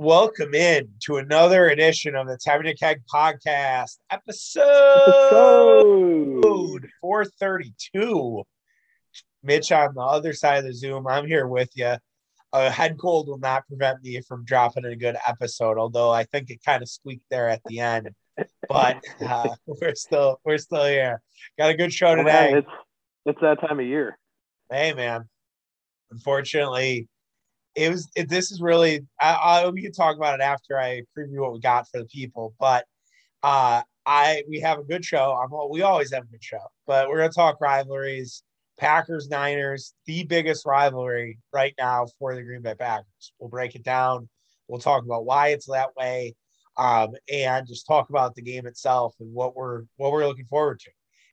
Welcome in to another edition of the Tavern Keg podcast, episode, episode 432. Mitch on the other side of the Zoom. I'm here with you. A head cold will not prevent me from dropping a good episode, although I think it kind of squeaked there at the end. But uh, we're still we're still here. Got a good show today. Oh, man, it's it's that time of year. Hey man. Unfortunately, it was it, this is really I, I, we can talk about it after I preview what we got for the people, but uh I we have a good show. I'm we always have a good show, but we're gonna talk rivalries. Packers Niners, the biggest rivalry right now for the Green Bay Packers. We'll break it down. We'll talk about why it's that way, um, and just talk about the game itself and what we're what we're looking forward to.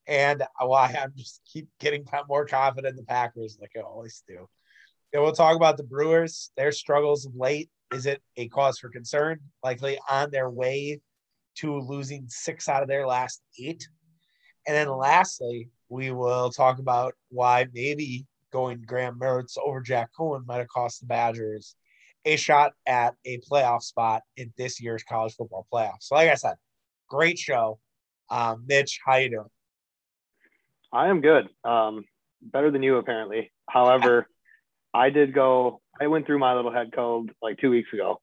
And why I'm just keep getting more confident in the Packers, like I always do. And we'll talk about the Brewers, their struggles late. Is it a cause for concern? Likely on their way to losing six out of their last eight. And then lastly, we will talk about why maybe going Graham Mertz over Jack Coan might have cost the Badgers a shot at a playoff spot in this year's college football playoffs. So, like I said, great show. Um, Mitch, how you doing? I am good. Um, better than you apparently. However, I did go. I went through my little head cold like two weeks ago,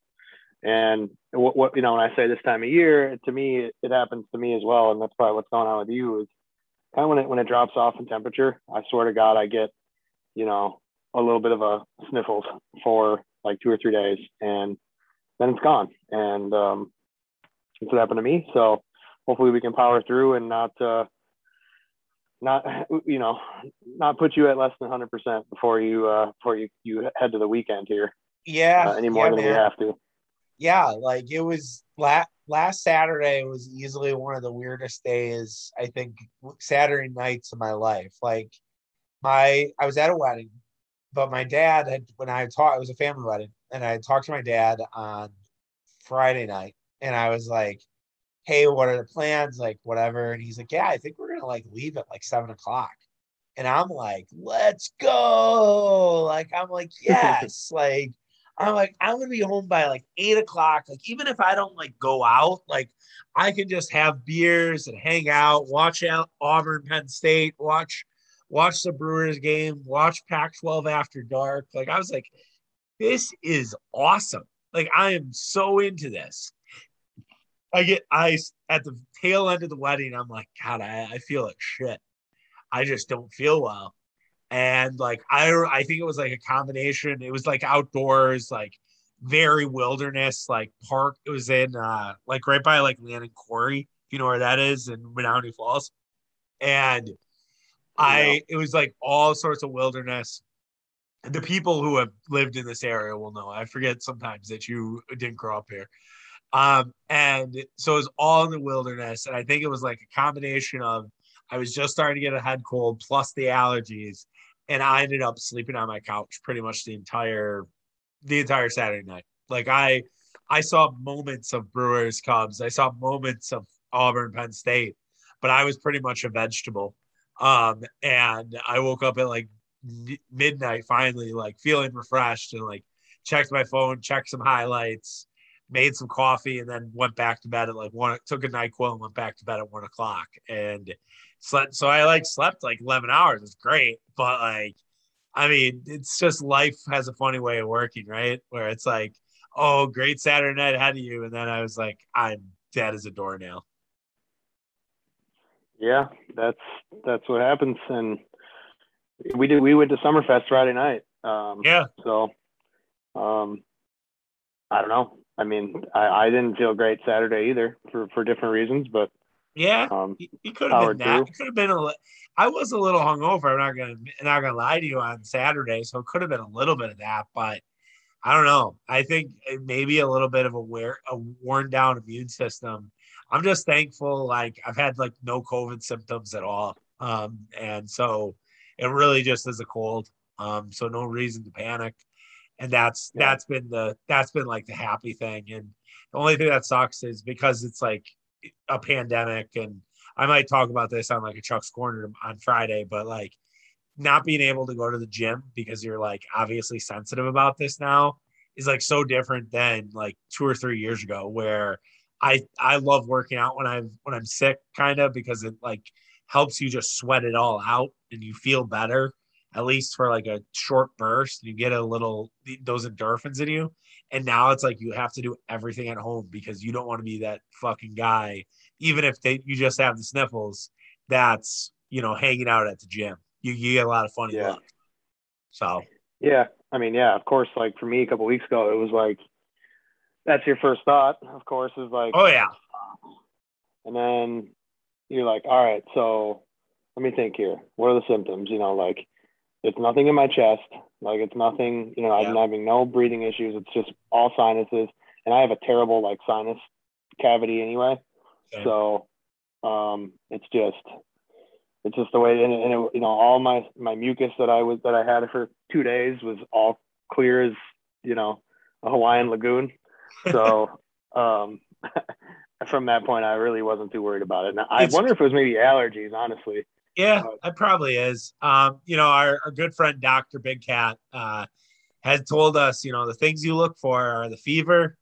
and what, what you know when I say this time of year, to me it, it happens to me as well, and that's probably what's going on with you is kind of when it when it drops off in temperature. I swear to God, I get you know a little bit of a sniffles for like two or three days, and then it's gone. And um, that's what happened to me. So hopefully we can power through and not uh, not you know not put you at less than 100% before you uh before you you head to the weekend here yeah uh, any more yeah, than man. we have to yeah like it was last last saturday was easily one of the weirdest days i think saturday nights of my life like my i was at a wedding but my dad had when i talked it was a family wedding and i talked to my dad on friday night and i was like hey, what are the plans? Like, whatever. And he's like, yeah, I think we're gonna like leave at like seven o'clock. And I'm like, let's go. Like, I'm like, yes. like, I'm like, I'm gonna be home by like eight o'clock. Like, even if I don't like go out, like I can just have beers and hang out, watch out Auburn, Penn State, watch watch the Brewers game, watch Pac-12 after dark. Like, I was like, this is awesome. Like, I am so into this. I get ice at the tail end of the wedding. I'm like, God, I, I feel like shit. I just don't feel well. And like, I, I think it was like a combination. It was like outdoors, like very wilderness, like park. It was in, uh, like right by like Lannon Quarry, if you know where that is in Menomonee Falls. And I, it was like all sorts of wilderness. The people who have lived in this area will know. I forget sometimes that you didn't grow up here um, and so it was all in the wilderness. And I think it was like a combination of I was just starting to get a head cold plus the allergies. And I ended up sleeping on my couch pretty much the entire the entire Saturday night. Like I I saw moments of Brewers Cubs. I saw moments of Auburn Penn State, but I was pretty much a vegetable. Um, and I woke up at like midnight finally, like feeling refreshed and like checked my phone, checked some highlights, made some coffee, and then went back to bed at like one. Took a Nyquil and went back to bed at one o'clock, and slept. So I like slept like eleven hours. It's great, but like, I mean, it's just life has a funny way of working, right? Where it's like, oh, great Saturday night ahead of you, and then I was like, I'm dead as a doornail. Yeah, that's that's what happens, and we did. We went to Summerfest Friday night. Um, yeah. So, um, I don't know. I mean, I, I didn't feel great Saturday either for, for different reasons, but yeah, um, could have been that. It could have been a. I was a little hungover. I'm not gonna not gonna lie to you on Saturday, so it could have been a little bit of that, but I don't know. I think maybe a little bit of a wear a worn down immune system. I'm just thankful. Like I've had like no COVID symptoms at all, um, and so it really just is a cold. Um, so no reason to panic and that's yeah. that's been the that's been like the happy thing and the only thing that sucks is because it's like a pandemic and i might talk about this on like a chuck's corner on friday but like not being able to go to the gym because you're like obviously sensitive about this now is like so different than like two or three years ago where I I love working out when I'm when I'm sick kind of because it like helps you just sweat it all out and you feel better at least for like a short burst you get a little those endorphins in you. And now it's like you have to do everything at home because you don't want to be that fucking guy even if they you just have the sniffles that's you know hanging out at the gym. You, you get a lot of funny yeah. luck so. Yeah. I mean yeah of course like for me a couple weeks ago it was like that's your first thought of course is like oh yeah. And then you're like all right so let me think here. What are the symptoms? You know like it's nothing in my chest. Like it's nothing, you know, I'm having no breathing issues. It's just all sinuses. And I have a terrible like sinus cavity anyway. Okay. So um, it's just, it's just the way, and, and it, you know, all my, my mucus that I was, that I had for two days was all clear as, you know, a Hawaiian lagoon. So um, from that point, I really wasn't too worried about it. Now, I it's, wonder if it was maybe allergies, honestly. Yeah, it probably is. Um, you know, our, our good friend Dr. Big Cat uh, had told us, you know, the things you look for are the fever,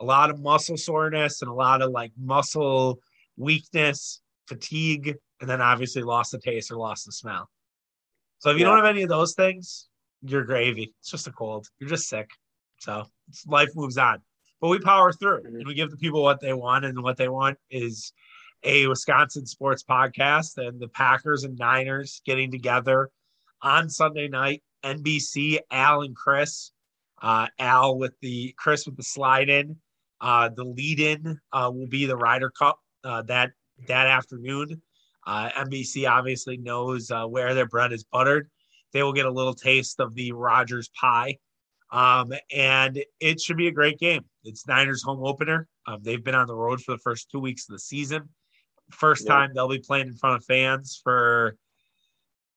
a lot of muscle soreness, and a lot of like muscle weakness, fatigue, and then obviously lost the taste or lost the smell. So if you yeah. don't have any of those things, you're gravy. It's just a cold. You're just sick. So life moves on. But we power through mm-hmm. and we give the people what they want, and what they want is a Wisconsin sports podcast and the Packers and Niners getting together on Sunday night. NBC, Al and Chris. Uh, Al with the Chris with the slide in. Uh, the lead in uh, will be the Ryder Cup uh, that that afternoon. Uh, NBC obviously knows uh, where their bread is buttered. They will get a little taste of the Rodgers pie. Um, and it should be a great game. It's Niners home opener. Um, they've been on the road for the first two weeks of the season. First yeah. time they'll be playing in front of fans for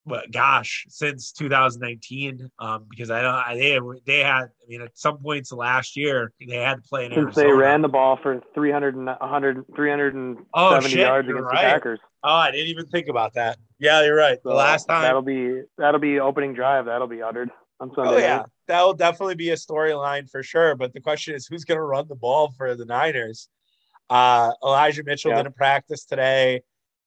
what gosh since 2019 um, because I don't they they had I mean at some points last year they had to play in since Arizona. they ran the ball for 300 and 100 370 oh, shit, yards against right. the Packers. Oh, I didn't even think about that. Yeah, you're right. So the last time that'll be that'll be opening drive. That'll be uttered on Sunday. Oh yeah, that'll definitely be a storyline for sure. But the question is, who's going to run the ball for the Niners? Uh, Elijah Mitchell yeah. didn't practice today.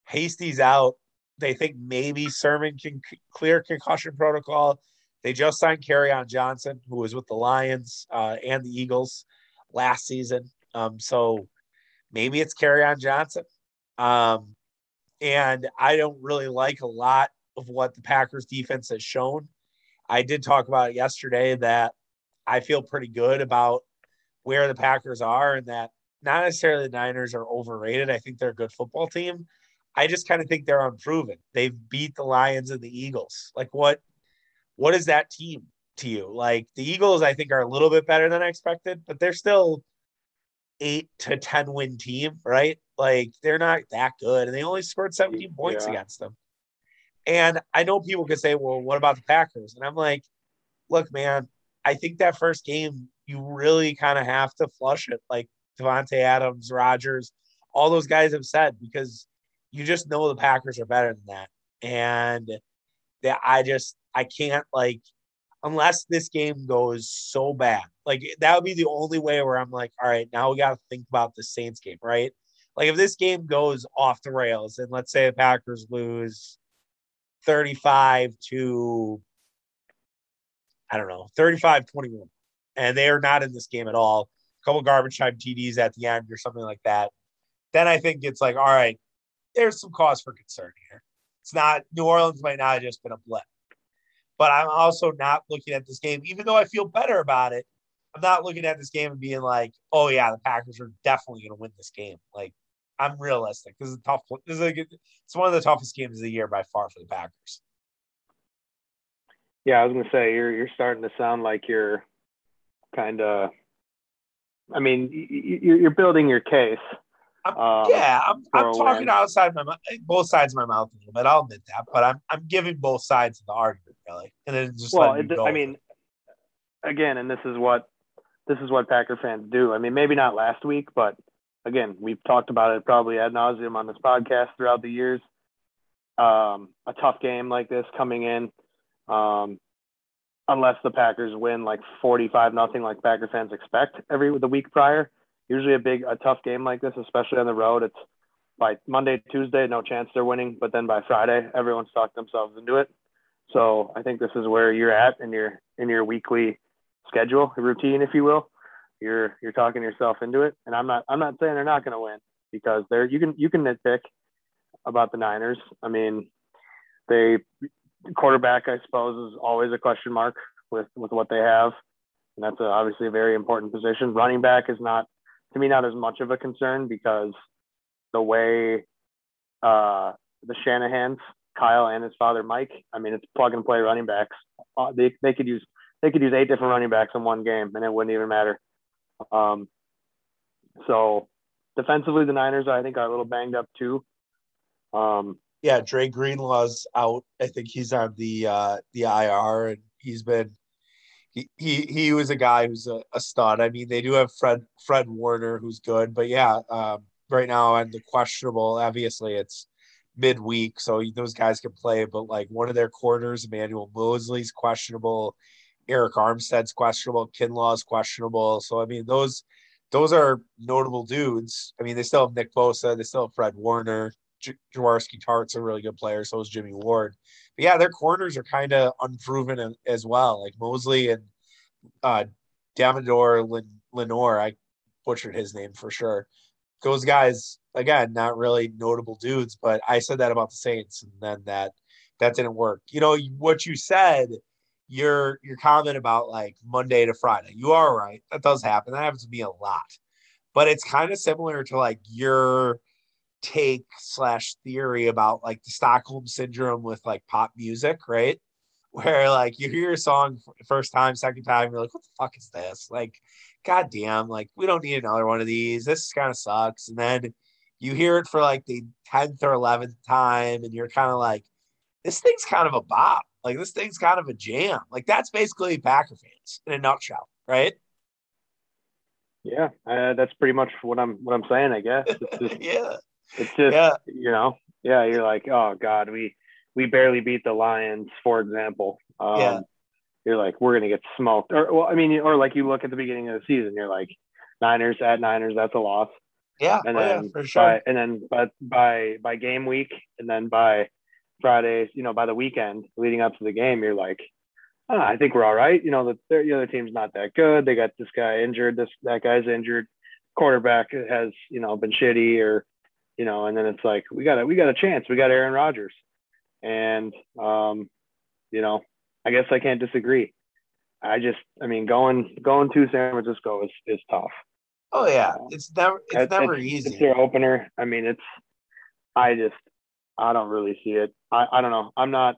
Hasty's out. They think maybe Sermon can c- clear concussion protocol. They just signed Kerryon Johnson, who was with the Lions uh, and the Eagles last season. Um, so maybe it's Kerryon Johnson. Um, and I don't really like a lot of what the Packers defense has shown. I did talk about it yesterday that I feel pretty good about where the Packers are and that not necessarily the Niners are overrated. I think they're a good football team. I just kind of think they're unproven. They've beat the Lions and the Eagles. Like what what is that team to you? Like the Eagles, I think are a little bit better than I expected, but they're still eight to ten win team, right? Like they're not that good, and they only scored 17 points yeah. against them. And I know people could say, "Well, what about the Packers?" And I'm like, "Look, man, I think that first game you really kind of have to flush it. Like Davante Adams, Rodgers, all those guys have said because you just know the Packers are better than that. And that I just I can't like unless this game goes so bad. Like that would be the only way where I'm like, all right, now we got to think about the Saints game, right? Like if this game goes off the rails and let's say the Packers lose 35 to I don't know, 35 21 and they are not in this game at all couple garbage time TDs at the end or something like that, then I think it's like, all right, there's some cause for concern here. It's not New Orleans might not have just been a blip. But I'm also not looking at this game, even though I feel better about it. I'm not looking at this game and being like, oh yeah, the Packers are definitely going to win this game. Like I'm realistic. This is a tough. This is a, it's one of the toughest games of the year by far for the Packers. Yeah, I was going to say you're you're starting to sound like you're kind of I mean, you're building your case. Um, yeah, I'm, I'm talking win. outside my mouth, both sides of my mouth a little bit. I'll admit that, but I'm I'm giving both sides of the argument really, and then just well, it, I mean, again, and this is what this is what Packer fans do. I mean, maybe not last week, but again, we've talked about it probably ad nauseum on this podcast throughout the years. Um, a tough game like this coming in, um, unless the Packers win like 45 nothing like Packer fans expect every the week prior. Usually a big a tough game like this, especially on the road, it's by Monday, Tuesday, no chance they're winning, but then by Friday, everyone's talked themselves into it. So I think this is where you're at in your in your weekly schedule routine, if you will. You're you're talking yourself into it, and I'm not I'm not saying they're not going to win because they're you can you can nitpick about the Niners. I mean, they quarterback I suppose is always a question mark with with what they have, and that's a, obviously a very important position. Running back is not to me not as much of a concern because the way uh, the Shanahan's Kyle and his father Mike. I mean, it's plug and play running backs. Uh, they they could use they could use eight different running backs in one game, and it wouldn't even matter. Um, so defensively, the Niners I think are a little banged up too. Um, yeah, Dre Greenlaw's out. I think he's on the uh, the IR, and he's been he he, he was a guy who's a, a stud. I mean, they do have Fred Fred Warner who's good, but yeah, um, right now on the questionable. Obviously, it's midweek, so those guys can play. But like one of their corners, Emmanuel Moseley's questionable, Arik Armstead's questionable, Kinlaw's questionable. So I mean, those those are notable dudes. I mean, they still have Nick Bosa, they still have Fred Warner, J- Jaquiski Tartt's a really good player. So is Jimmy Ward. But yeah, their corners are kind of unproven as well. Like Moseley and uh, Lin- Lenoir, I butchered his name for sure those guys again not really notable dudes but i said that about the saints and then that that didn't work you know what you said your your comment about like monday to friday you are right that does happen that happens to me a lot but it's kind of similar to like your take slash theory about like the stockholm syndrome with like pop music right where like you hear a song first time second time you're like what the fuck is this like God damn, like we don't need another one of these. This kind of sucks. And then you hear it for like the 10th or 11th time, and you're kind of like, this thing's kind of a bop. Like this thing's kind of a jam. Like that's basically Packer fans in a nutshell, right? Yeah, uh, that's pretty much what I'm what I'm saying. I guess. Just, yeah. It's just yeah. you know, yeah. You're like, oh God, we we barely beat the Lions, for example. Um, yeah you're like, we're gonna get smoked. Or well, I mean, or like you look at the beginning of the season, you're like, Niners at Niners, that's a loss. Yeah, and oh, then yeah, for sure. By, and then but by by game week, and then by Friday, you know, by the weekend leading up to the game, you're like, oh, I think we're all right. You know, the the other team's not that good. They got this guy injured. This that guy's injured. Quarterback has you know been shitty, or you know, and then it's like we got a we got a chance. We got Aaron Rodgers, and um, you know, I guess I can't disagree. I just, I mean, going going to San Francisco is is tough. Oh yeah, it's never it's, it's never it's, easy. It's their opener. I mean, it's. I just, I don't really see it. I I don't know. I'm not,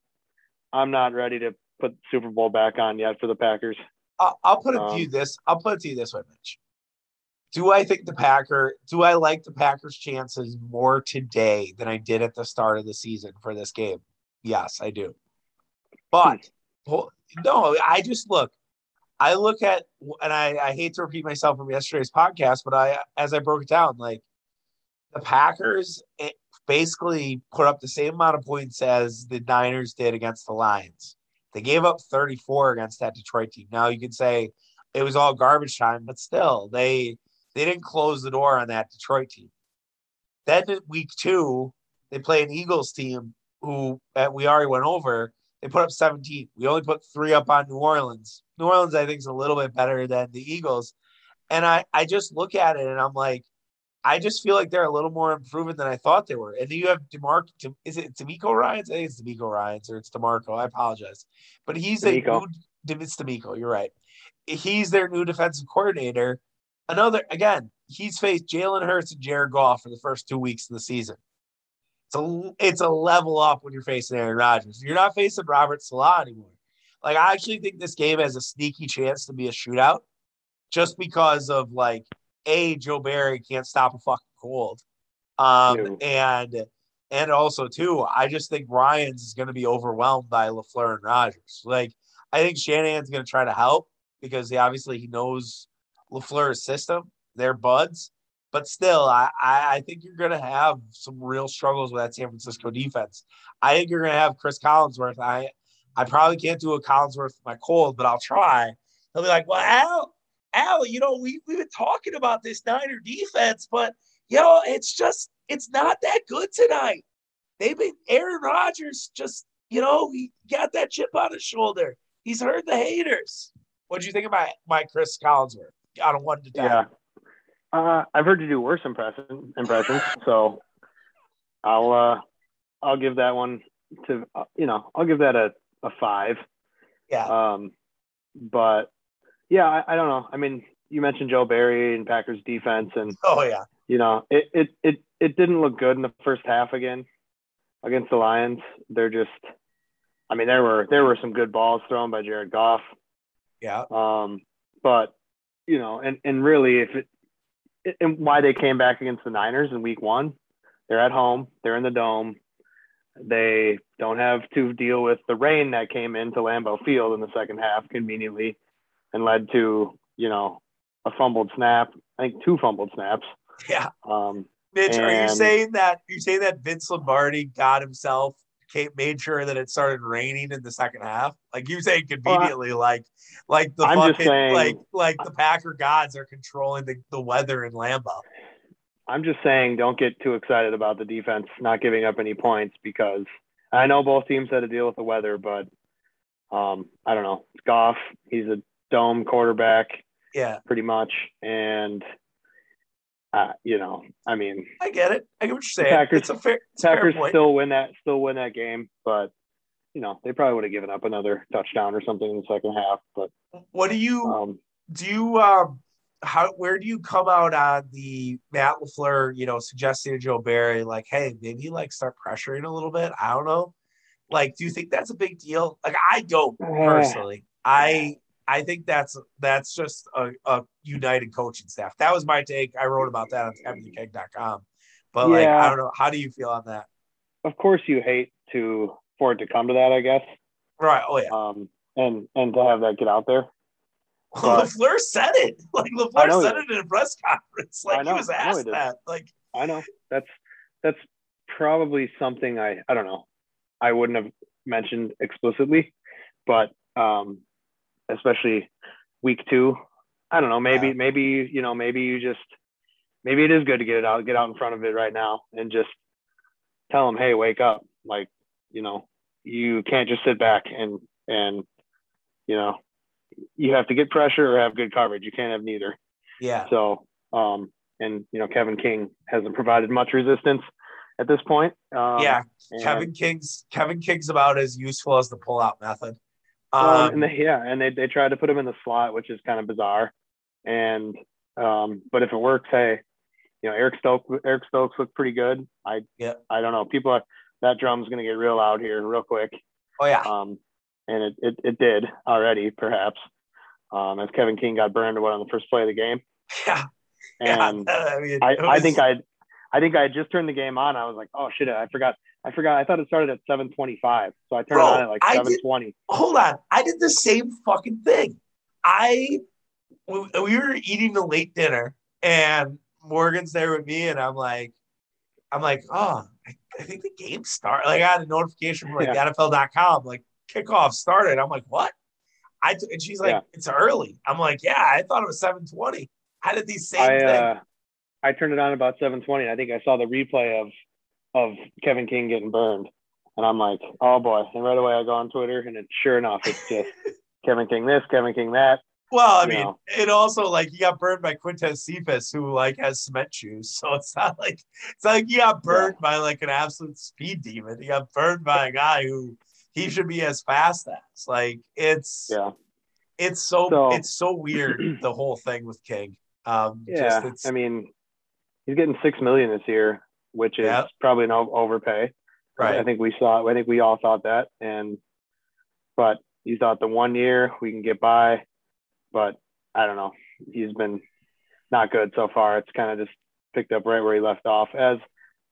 I'm not ready to put Super Bowl back on yet for the Packers. I'll, I'll put it um, to you this. I'll put it to you this way, Mitch. Do I think the Packer? Do I like the Packers' chances more today than I did at the start of the season for this game? Yes, I do. But no, I just look. I look at, and I, I hate to repeat myself from yesterday's podcast, but I, as I broke it down, like the Packers eh, basically put up the same amount of points as the Niners did against the Lions. They gave up 34 against that Detroit team. Now you can say it was all garbage time, but still, they they didn't close the door on that Detroit team. Then week two, they play an Eagles team who uh, we already went over they put up 17. We only put three up on New Orleans. New Orleans, I think, is a little bit better than the Eagles. And I, I just look at it and I'm like, I just feel like they're a little more improving than I thought they were. And then you have DeMarco. Is it DeMeco Ryans? I think it's DeMeco Ryans or it's DeMarco. I apologize. But he's DeMeco. a new, it's DeMeco. You're right. He's their new defensive coordinator. Another, again, he's faced Jalen Hurts and Jared Goff for the first two weeks of the season. It's a it's a level up when you're facing Aaron Rodgers. You're not facing Robert Saleh anymore. Like I actually think this game has a sneaky chance to be a shootout, just because of like a Joe Barry can't stop a fucking cold, um, and and also too, I just think Ryans is going to be overwhelmed by Lafleur and Rodgers. Like I think Shanahan's going to try to help because he obviously he knows Lafleur's system. They're buds, but still, I, I think you're going to have some real struggles with that San Francisco defense. I think you're going to have Chris Collinsworth. I I probably can't do a Collinsworth with my cold, but I'll try. He'll be like, well, Al, Al, you know, we, we've been talking about this Niner defense, but, you know, it's just, it's not that good tonight. They've been, Aaron Rodgers just, you know, he got that chip on his shoulder. He's heard the haters. What do you think about my Chris Collinsworth on a one to ten? Yeah. Uh, I've heard you do worse impression, impressions, so I'll uh, I'll give that one to uh, you know I'll give that a, a five. Yeah. Um, but yeah, I, I don't know. I mean, you mentioned Joe Barry and Packers defense, and oh yeah, you know it it it it didn't look good in the first half again against the Lions. They're just, I mean, there were there were some good balls thrown by Jared Goff. Yeah. Um, but you know, and and really, if it and why they came back against the Niners in Week One, they're at home, they're in the dome, they don't have to deal with the rain that came into Lambeau Field in the second half conveniently, and led to you know a fumbled snap. I think two fumbled snaps. Yeah. Um, Mitch, are you saying that you saying that Vince Lombardi got himself came, made sure that it started raining in the second half? Like you saying conveniently, like like the I'm fucking saying- like like the Packer gods are controlling the, the weather in Lambeau. I'm just saying, don't get too excited about the defense not giving up any points because I know both teams had to deal with the weather, but um, I don't know. Goff. He's a dome quarterback, Yeah, pretty much, and uh, you know, I mean, I get it. I get what you're saying. Packers- it's a fair, it's a fair still win that, still win that game, but you know, they probably would have given up another touchdown or something in the second half. But what do you um, do? You um, how where do you come out on the Matt Lafleur? You know, suggesting to Joe Barry, like, hey, maybe like start pressuring a little bit. I don't know. Like, do you think that's a big deal? Like, I don't personally. I I think that's that's just a, a united coaching staff. That was my take. I wrote about that on tappingthekeg.com. But like, I don't know. How do you feel on that? of course, you hate to for it to come to that, I guess, Right. Oh yeah. um, and and to have that get out there. Well, Lafleur said it. Like Lafleur said it in a press conference. Like know. he was he asked that. Like I know that's that's probably something I I don't know I wouldn't have mentioned explicitly, but um, especially week two, I don't know maybe Yeah. maybe you know maybe you just maybe it is good to get it out get out in front of it right now and just tell them hey wake up like you know you can't just sit back and and you know you have to get pressure or have good coverage you can't have neither yeah. so, um, and you know, Kevin King hasn't provided much resistance at this point. Um, yeah. Kevin King's Kevin King's about as useful as the pull out method. Um, um, and they, yeah, and they they tried to put him in the slot, which is kind of bizarre. And um, but if it works, hey, you know, Eric Stokes Eric Stokes looked pretty good. I Yeah. I don't know. People are that drum's gonna get real loud here real quick. oh yeah. Um, and it, it it did already, perhaps. Um, as Kevin King got burned what on the first play of the game. yeah. Yeah. And I mean, I, it I think I, I think I had just turned the game on. I was like, oh shit, I forgot. I forgot. I thought it started at 7:25, so I turned Bro, it on at like I did- 7:20. hold on. I did the same fucking thing. I we, we were eating the late dinner and Morgan's there with me and I'm like, I'm like, oh, I, I think the game started. Like I had a notification from like NFL.com, like kickoff started. I'm like, what? I t- and she's like, Yeah. it's early. I'm like, yeah, I thought it was 720. I did the same I thing. uh, I turned it on about 7:20. I think I saw the replay of of Kevin King getting burned, and I'm like, oh boy. And right away I go on Twitter, and it, sure enough, it's just Kevin King this, Kevin King that. well, I mean, know. it also like he got burned by Quintez Cephus, who like has cement shoes. So it's not like it's not like he got burned by like an absolute speed demon. He got burned by a guy who he should be as fast as. Like it's Yeah, it's so, So- it's so weird the whole thing with King. Um, yeah. just it's I mean, he's getting six million this year, which is Yeah. probably an overpay. Right. I think we saw. I think we all thought that, and but you thought the one year we can get by, but I don't know. He's been not good so far. It's kind of just picked up right where he left off, as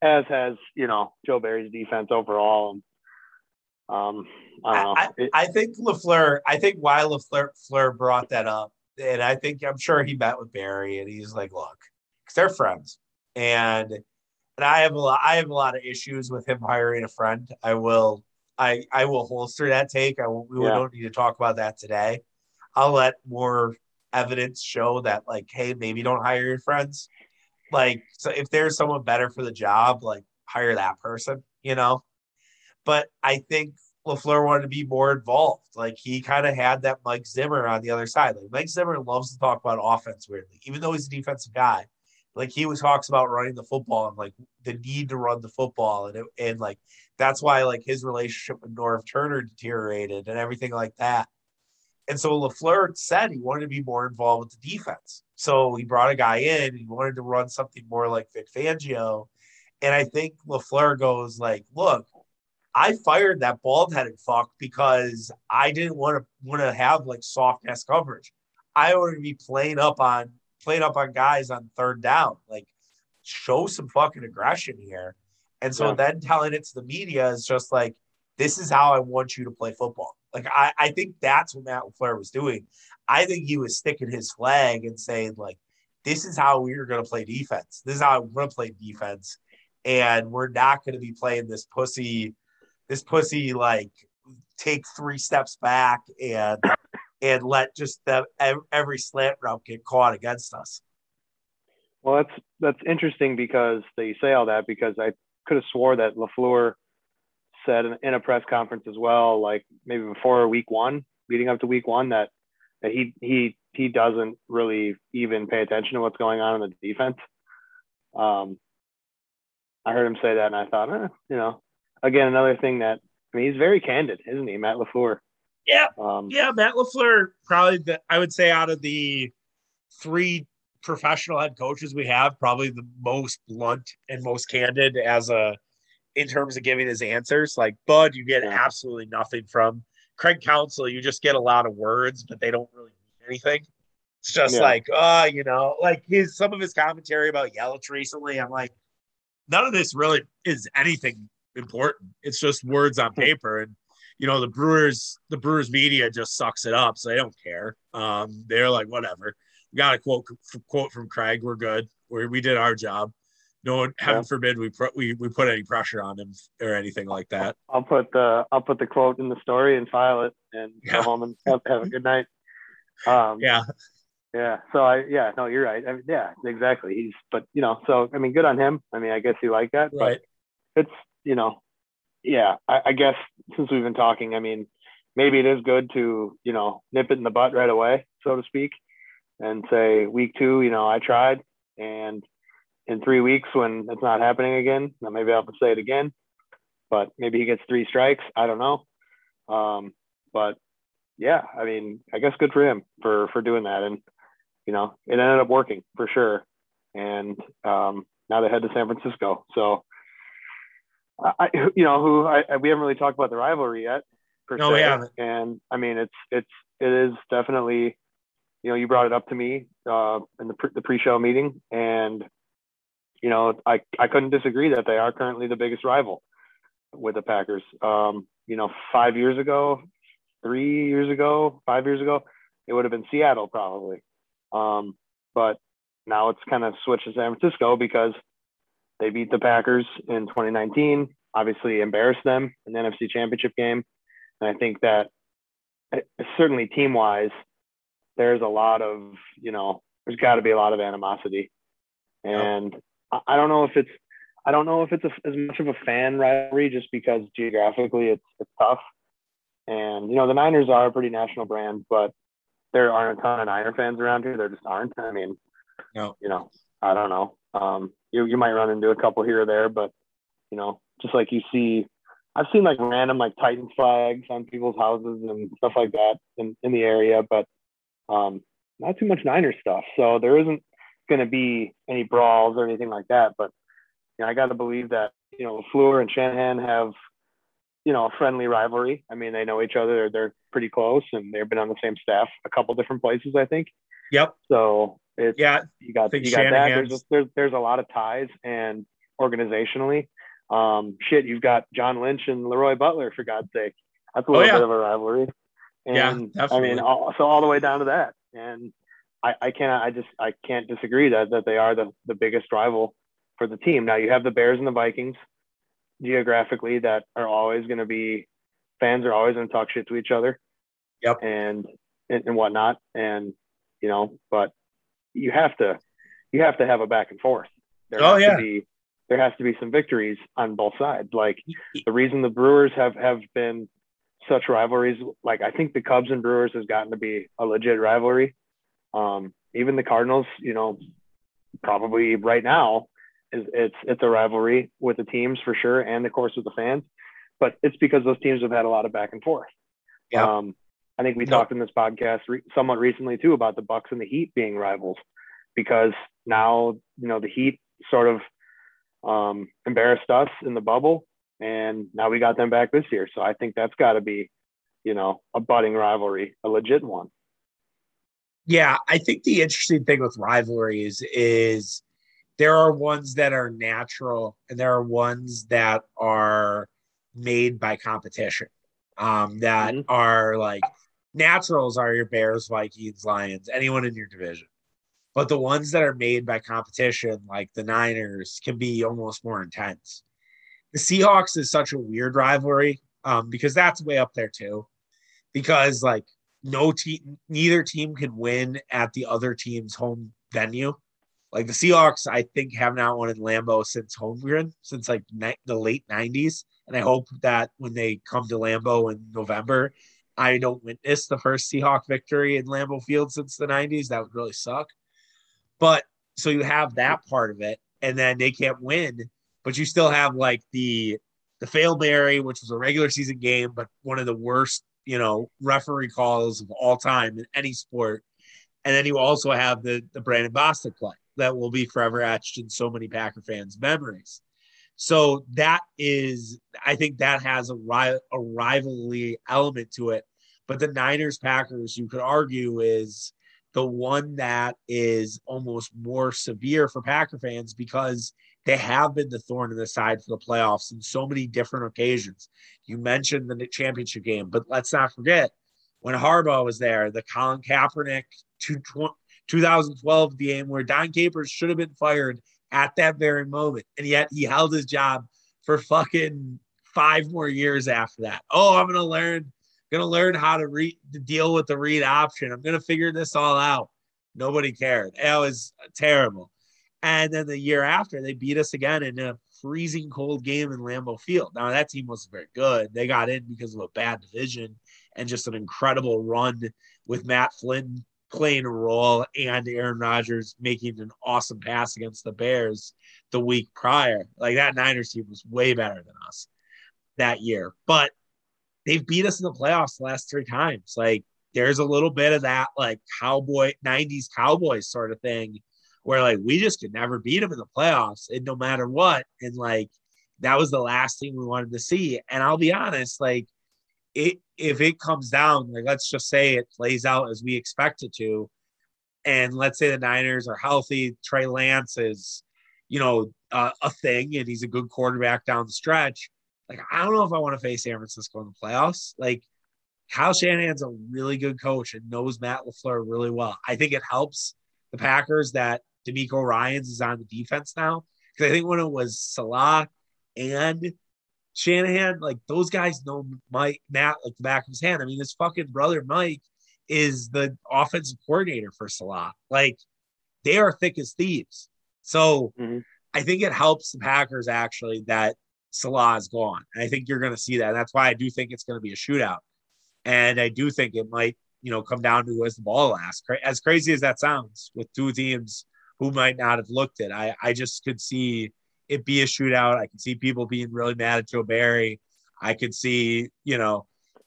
as has you know Joe Barry's defense overall. Um, I don't know. I, I think Lafleur. I think why Lafleur Fleur brought that up, and I think I'm sure he met with Barry, and he's like, "Look, because they're friends, and and I have a lot. I have a lot of issues with him hiring a friend. I will I I will holster that take. I will, we Yeah. don't need to talk about that today. I'll let more evidence show that like, hey, maybe don't hire your friends. Like, so if there's someone better for the job, like hire that person, you know. But I think Lafleur wanted to be more involved. Like he kind of had that Mike Zimmer on the other side. Like Mike Zimmer loves to talk about offense weirdly, even though he's a defensive guy. Like he was talks about running the football and like the need to run the football and it, and like that's why like his relationship with Norv Turner deteriorated and everything like that. And so Lafleur said he wanted to be more involved with the defense. So he brought a guy in. He wanted to run something more like Vic Fangio. And I think Lafleur goes like, "Look, I fired that bald headed fuck because I didn't want to want to have like soft ass coverage. I wanted to be playing up on playing up on guys on third down. Like, show some fucking aggression here." And so Yeah. then telling it to the media is just like, "This is how I want you to play football." Like I, I think that's what Matt LaFleur was doing. I think he was sticking his flag and saying, like, this is how we're going to play defense. This is how we're going to play defense. And we're not going to be playing this pussy, this pussy, like, take three steps back and and let just every slant route get caught against us. Well, that's that's interesting because they say all that because I could have swore that Lafleur said in, in a press conference as well, like maybe before week one, leading up to week one, that that he he he doesn't really even pay attention to what's going on in the defense. Um, I heard him say that, and I thought, eh, you know, again, another thing that I mean, he's very candid, isn't he, Matt Lafleur? Yeah, Um, yeah. Matt Lafleur probably the I would say out of the three professional head coaches we have, probably the most blunt and most candid as a in terms of giving his answers. Like Bud, you get absolutely nothing from Craig Counsell. You just get a lot of words, but they don't really mean anything. It's just Yeah. like, uh, you know, like his some of his commentary about Yelich recently. I'm like, none of this really is anything important. It's just words on paper, and you know the Brewers, the Brewers media just sucks it up, so they don't care. Um, they're like, whatever. We got a quote quote from Craig. We're good. We we did our job. No one, heaven Yeah. forbid, we put we we put any pressure on him or anything like that. I'll put the I'll put the quote in the story and file it and Yeah. go home and have, have a good night. Um, Yeah, yeah. So I yeah no you're right. I mean, yeah exactly. He's but you know so I mean good on him. I mean I guess he liked that. right. But it's you know yeah I, I guess since we've been talking I mean maybe it is good to you know nip it in the butt right away so to speak and say week two you know I tried and in three weeks when it's not happening again then maybe I'll have to say it again but maybe he gets three strikes. I don't know. Um, but yeah, I mean, I guess good for him for for doing that, and you know, it ended up working for sure. And um, now they head to San Francisco. So, I, you know, who I, I- we haven't really talked about the rivalry yet. Per No, we se. haven't. And I mean, it's it's it is definitely, you know, you brought it up to me uh, in the pre- the pre-show meeting, and you know, I I couldn't disagree that they are currently the biggest rival with the Packers. Um, you know, five years ago, three years ago, five years ago, it would have been Seattle probably. Um, but now it's kind of switched to San Francisco because they beat the Packers in 2019, obviously embarrassed them in the NFC Championship game. And I think that eh, certainly team wise, there's a lot of, you know, there's got to be a lot of animosity. And I, I don't know if it's, I don't know if it's a, as much of a fan rivalry just because geographically it's, it's tough. And, you know, the Niners are a pretty national brand, but there aren't a ton of Niner fans around here. There just aren't. I mean, No. you know, I don't know. Um, you, you might run into a couple here or there, but, you know, just like you see, I've seen like random like Titans flags on people's houses and stuff like that in, in the area, but um, not too much Niner stuff. So there isn't going to be any brawls or anything like that. But you know, I got to believe that you know Fleur and Shanahan have you know a friendly rivalry. I mean, they know each other; they're, they're pretty close, and they've been on the same staff a couple different places, I think. Yep. So it's Yeah. you got you got that. There's, just, there's there's a lot of ties and organizationally. Um, shit, you've got John Lynch and Leroy Butler for God's sake. That's a Oh, little yeah. bit of a rivalry. Yeah, And I mean, all, so all the way down to that. And I, I cannot, I just, I can't disagree that that they are the the biggest rival for the team. Now you have the Bears and the Vikings geographically that are always going to be fans are always going to talk shit to each other. Yep. And, and and whatnot, and you know, but you have to you have to have a back and forth. There Oh, has yeah. to be there has to be some victories on both sides. Like the reason the Brewers have have been such rivalries, like I think the Cubs and Brewers has gotten to be a legit rivalry. Um, even the Cardinals, you know, probably right now is it's it's a rivalry with the teams for sure, and of course with the fans. But it's because those teams have had a lot of back and forth. Yeah. Um, I think we Yep. talked in this podcast re- somewhat recently too about the Bucks and the Heat being rivals because now you know the Heat sort of um, embarrassed us in the bubble, and now we got them back this year. So I think that's got to be, you know, a budding rivalry, a legit one. Yeah, I think the interesting thing with rivalries is there are ones that are natural and there are ones that are made by competition. Um, that Mhm. are like naturals are your Bears, Vikings, Lions, anyone in your division. But the ones that are made by competition, like the Niners, can be almost more intense. The Seahawks is such a weird rivalry um, because that's way up there too. Because like no team, neither team can win at the other team's home venue. Like the Seahawks, I think have not won in Lambeau since Holmgren, since like ni- the late '90s, and I hope that when they come to Lambeau in November, I don't witness the first Seahawk victory in Lambeau Field since the '90s. That would really suck. But so you have that part of it, and then they can't win, but you still have like the the Fail Mary, which was a regular season game, but one of the worst, you know, referee calls of all time in any sport. And then you also have the the Brandon Bostick play that will be forever etched in so many Packer fans' memories. So that is, I think that has a, ri- a rivalry element to it. But the Niners Packers, you could argue, is the one that is almost more severe for Packer fans because they have been the thorn in the side for the playoffs in so many different occasions. You mentioned the championship game, but let's not forget when Harbaugh was there, the Colin Kaepernick 2012 game where Dom Capers should have been fired at that very moment, and yet he held his job for fucking five more years after that. Oh, I'm gonna learn, gonna learn how to read to deal with the read option. I'm gonna figure this all out. Nobody cared. It was terrible. And then the year after, they beat us again in a freezing cold game in Lambeau Field. Now that team wasn't very good. They got in because of a bad division and just an incredible run with Matt Flynn playing a role and Aaron Rodgers making an awesome pass against the Bears the week prior. Like that Niners team was way better than us that year. But they've beat us in the playoffs the last three times. Like there's a little bit of that like cowboy 90s cowboys sort of thing where like we just could never beat them in the playoffs and no matter what. And like that was the last thing we wanted to see. And I'll be honest, like it if it comes down, like let's just say it plays out as we expect it to, and let's say the Niners are healthy, Trey Lance is, you know, uh, a thing, and he's a good quarterback down the stretch. Like I don't know if I want to face San Francisco in the playoffs. Like Kyle Shanahan's a really good coach and knows Matt Lafleur really well. I think it helps the Packers that DeMeco Ryans is on the defense now because I think when it was Saleh and Shanahan, like those guys know Mike Matt like the back of his hand. I mean, his fucking brother Mike is the offensive coordinator for Saleh. Like they are thick as thieves. So Mhm. I think it helps the Packers actually that Saleh is gone. And I think you're going to see that. And that's why I do think it's going to be a shootout. And I do think it might, you know, come down to who has the ball last. As crazy as that sounds, with two teams who might not have looked it, I I just could see it be a shootout. I can see people being really mad at Joe Barry. I could see, you know,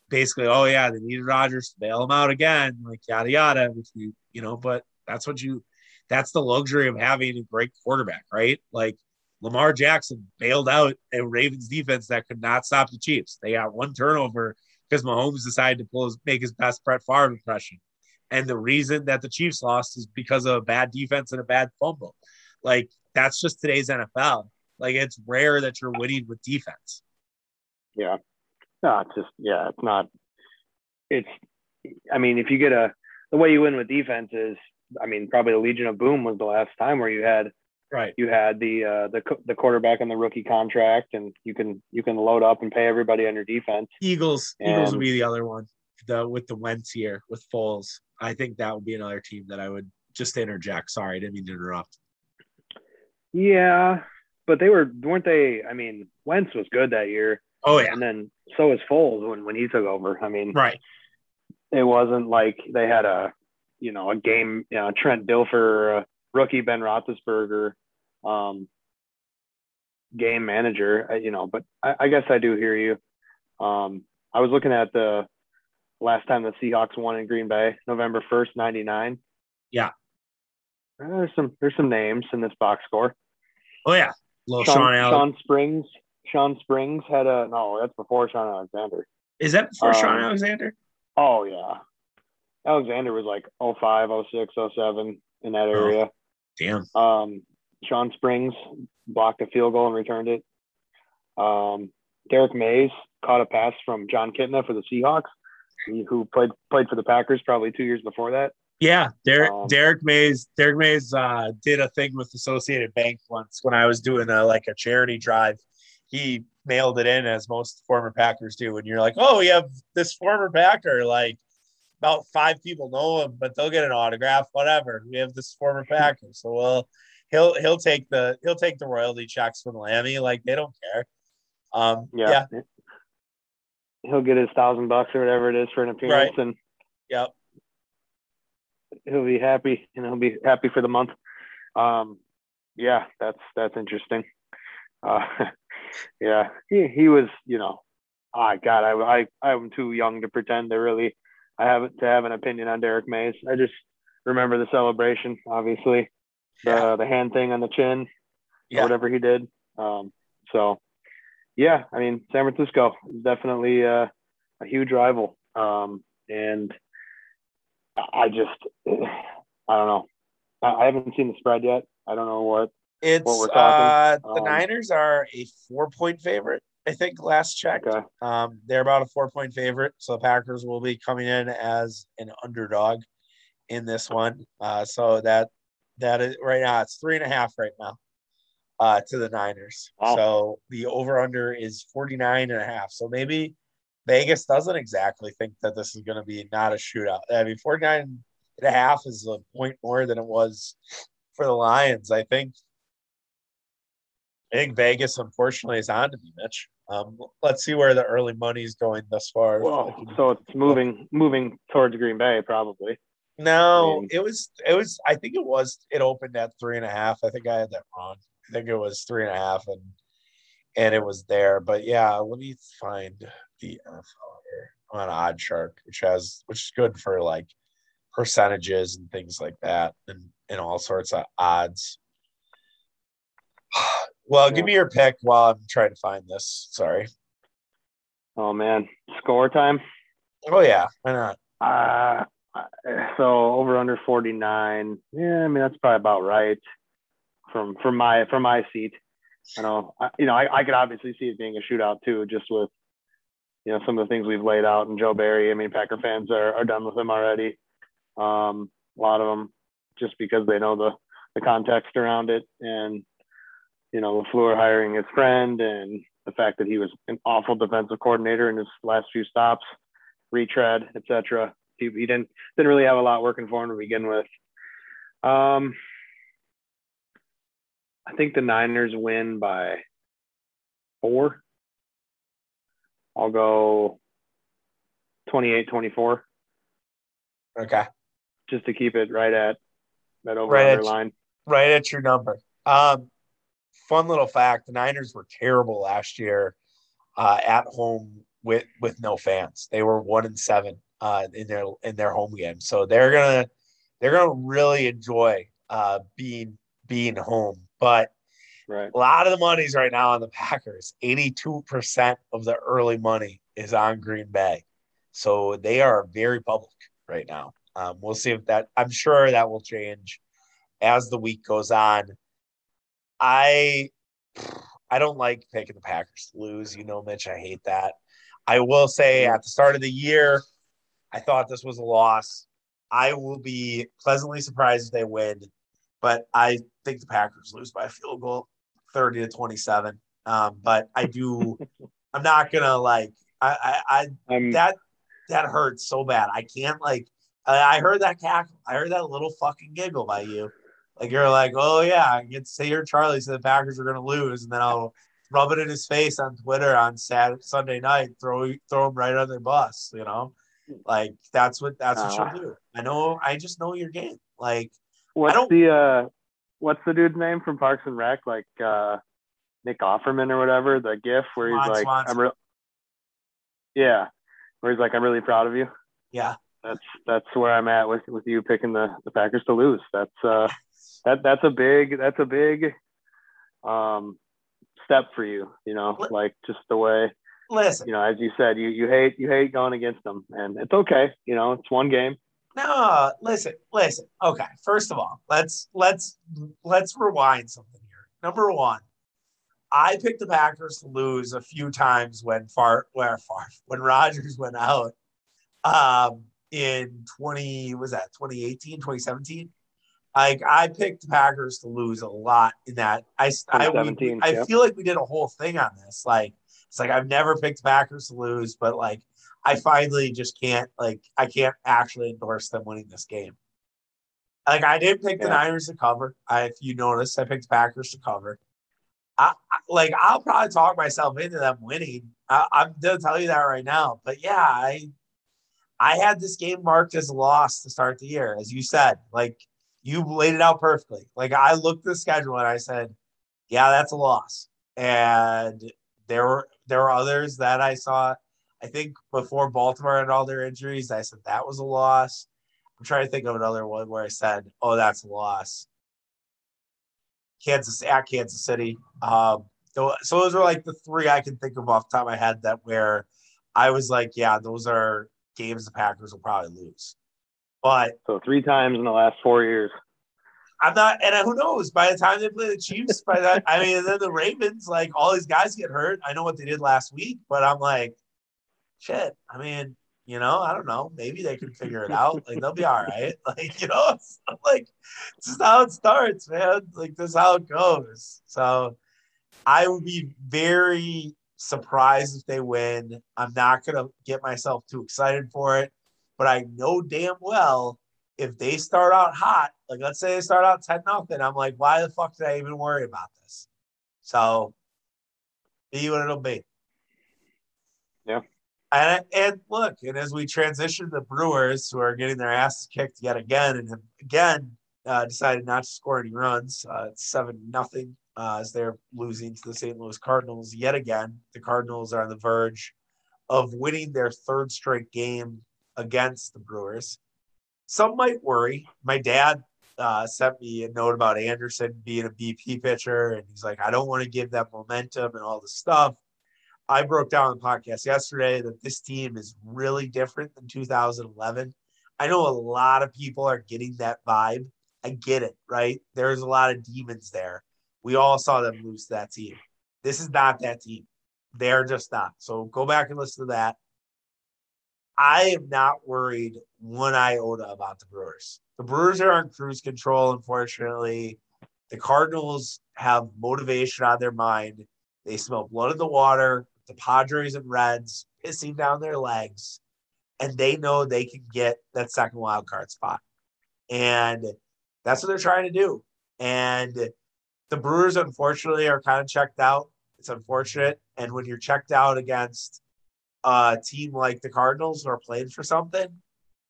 basically, oh yeah, they needed Rodgers to bail him out again, like yada yada, which we, you know, but that's what you that's the luxury of having a great quarterback, right? Like Lamar Jackson bailed out a Ravens defense that could not stop the Chiefs. They got one turnover because Mahomes decided to pull his, make his best Brett Favre impression. And the reason that the Chiefs lost is because of a bad defense and a bad fumble. Like that's just today's NFL. Like it's rare that you're winning with defense. Yeah. No, it's just yeah, it's not. It's. I mean, if you get a the way you win with defense is, I mean, probably the Legion of Boom was the last time where you had Right. You had the uh, the the quarterback on the rookie contract, and you can you can load up and pay everybody on your defense. Eagles. Eagles would be the other one. The with the Wentz here with Foles. I think that would be another team that I would just interject. Sorry, I didn't mean to interrupt. Yeah, but they were weren't they? I mean, Wentz was good that year, Oh yeah. and then so was Foles when when he took over. I mean, Right. it wasn't like they had a you know a game you know Trent Dilfer a rookie Ben Roethlisberger um, game manager uh, you know but I, I guess I do hear you um, I was looking at the last time the Seahawks won in Green Bay November 1st 99 Yeah. Uh, there's some there's some names in this box score Oh yeah. Little Sean, Sean, Allen. Shawn Springs Shawn Springs had a no that's before Shaun Alexander Is that before Shaun um, Alexander? Oh yeah. Alexander was like 05, 06, 07 in that Oh. area. Damn. Um, Shawn Springs blocked a field goal and returned it. Um, Derrick Mayes caught a pass from Jon Kitna for the Seahawks, who played played for the Packers probably two years before that. Yeah, Derrick Um, Derrick Mayes Derrick Mayes uh, did a thing with Associated Bank once when I was doing a, like a charity drive. He mailed it in as most former Packers do, and you're like, oh, we have this former Packer. Like about five people know him, but they'll get an autograph. Whatever. We have this former Packer, so well, he'll he'll take the he'll take the royalty checks from Lammy. Like they don't care. Um, yeah, Yeah. He'll get his thousand bucks or whatever it is for an appearance, and yep. He'll be happy and he'll be happy for the month. Um, yeah, that's that's interesting. Uh, yeah, he he was, you know, ah, God, I I I'm too young to pretend to really I have to have an opinion on Derrick Mayes. I just remember the celebration, obviously, the Yeah. the hand thing on the chin, Yeah. whatever he did. Um, so yeah, I mean, San Francisco is definitely uh, a huge rival, um, and I just I don't know. I haven't seen the spread yet. I don't know what. It's what uh, the Um, Niners are a four point favorite. I think last check. Okay. Um, they're about a four point favorite, so the Packers will be coming in as an underdog in this one. Uh, so that that is right now it's three and a half right now uh, to the Niners. Wow. So the over under is 49 and a half. So maybe Vegas doesn't exactly think that this is going to be not a shootout. I mean, 49 and a half is a point more than it was for the Lions. I think I think Vegas, unfortunately, is on to me, Mitch. Um, let's see where the early money is going thus far. Well, so it's moving moving towards Green Bay, probably. no, I mean- it was it was. I think it was. It opened at three and a half. I think I had that wrong. I think it was three and a half, and and it was there. But yeah, let me find the NFL here on Odd Shark, which has which is good for like percentages and things like that, and and all sorts of odds. Well, give me your pick while I'm trying to find this. Sorry. Oh man, score time. Oh yeah, why not? Uh, so over under 49. Yeah, I mean that's probably about right from from my from my seat. I know, I, you know, I, I could obviously see it being a shootout too, just with you know some of the things we've laid out. And Joe Barry, I mean, Packer fans are, are done with him already. Um, a lot of them just because they know the the context around it, and you know, LaFleur hiring his friend, and the fact that he was an awful defensive coordinator in his last few stops retread, etc. He, he didn't didn't really have a lot working for him to begin with. Um, I think the Niners win by four. I'll go 28-24 Okay, just to keep it right at that over Right at- line. right at your number. Um, fun little fact: the Niners were terrible last year uh, at home with with no fans. They were one and seven uh, in their in their home game, so they're gonna they're gonna really enjoy uh, being being home. But Right. a lot of the money's right now on the Packers. Eighty-two percent of the early money is on Green Bay, so they are very public right now. Um, we'll see if that. I'm sure that will change as the week goes on. I I don't like picking the Packers to lose. You know, Mitch, I hate that. I will say at the start of the year, I thought this was a loss. I will be pleasantly surprised if they win. but I think the Packers lose by a field goal, thirty to twenty-seven. Um, but I do. I'm not gonna like. I I, I I'm, that that hurts so bad. I can't like. I, I heard that cackle. I heard that little fucking giggle by you. Like you're like, oh yeah, I get to say you're Charlie, so the Packers are gonna lose, and then I'll rub it in his face on Twitter on Saturday Sunday night, throw throw him right on their bus. You know, like that's what that's what Uh. you'll do. I know. I just know your game. Like what's don't- the uh, what's the dude's name from Parks and Rec? Like uh, Nick Offerman or whatever. The GIF where he's like. I'm real. Yeah, where he's like, I'm really proud of you. yeah, That's that's where I'm at with with you picking the the Packers to lose. That's uh that that's a big that's a big um step for you. You know, What- like just the way listen. you know, as you said, you you hate you hate going against them, and it's okay. You know, it's one game. No, listen, listen. Okay, first of all, let's let's let's rewind something here. Number one, I picked the Packers to lose a few times when far where far when Rodgers went out um in 20 was that 2018 2017 like i picked the packers to lose a lot in that i i, we- 2017, I yep. feel like we did a whole thing on this like it's like i've never picked packers to lose but like i finally just can't like i can't actually endorse them winning this game like i didn't pick the niners to cover i if you notice i picked packers to cover I, I like i'll probably talk myself into them winning I, i'm gonna tell you that right now but yeah i I had this game marked as a loss to start the year, as you said. Like you laid it out perfectly. Like I looked at the schedule and I said, "Yeah, that's a loss." And there were there were others that I saw. I think before Baltimore had all their injuries, I said that was a loss. I'm trying to think of another one where I said, "Oh, that's a loss." Kansas at Kansas City. Um, so, so those are like the three I can think of off the top of my head that where I was like, "Yeah, those are." games the Packers will probably lose. But So three times in the last four years. I'm not, and who knows? By the time they play the Chiefs, by that, I mean, and then the Ravens, like all these guys get hurt. I know what they did last week, but I'm like, shit. I mean, you know, I don't know. Maybe they can figure it out. Like they'll be all right. Like you know, like this is how it starts, man. Like this is how it goes. So I would be very surprised if they win. I'm not gonna get myself too excited for it, but I know damn well if they start out hot, like let's say they start out 10 nothing, I'm like, why the fuck did I even worry about this? So be what it'll be. Yeah. And and look, and as we transition to Brewers, who are getting their asses kicked yet again, and have again uh, decided not to score any runs, uh, seven nothing uh, as they're losing to the St. Louis Cardinals yet again. The Cardinals are on the verge of winning their third straight game against the Brewers. Some might worry. My dad uh, sent me a note about Anderson being a BP pitcher, and he's like, I don't want to give that momentum and all this stuff. I broke down on the podcast yesterday that this team is really different than 2011. I know a lot of people are getting that vibe. I get it, right? There's a lot of demons there. We all saw them lose to that team. This is not that team. They're just not. So go back and listen to that. I am not worried one iota about the Brewers. The Brewers are on cruise control, unfortunately. The Cardinals have motivation on their mind. They smell blood in the water. The Padres and Reds pissing down their legs, and they know they can get that second wild card spot. And that's what they're trying to do. And the Brewers, unfortunately, are kind of checked out. It's unfortunate. And when you're checked out against a team like the Cardinals who are playing for something,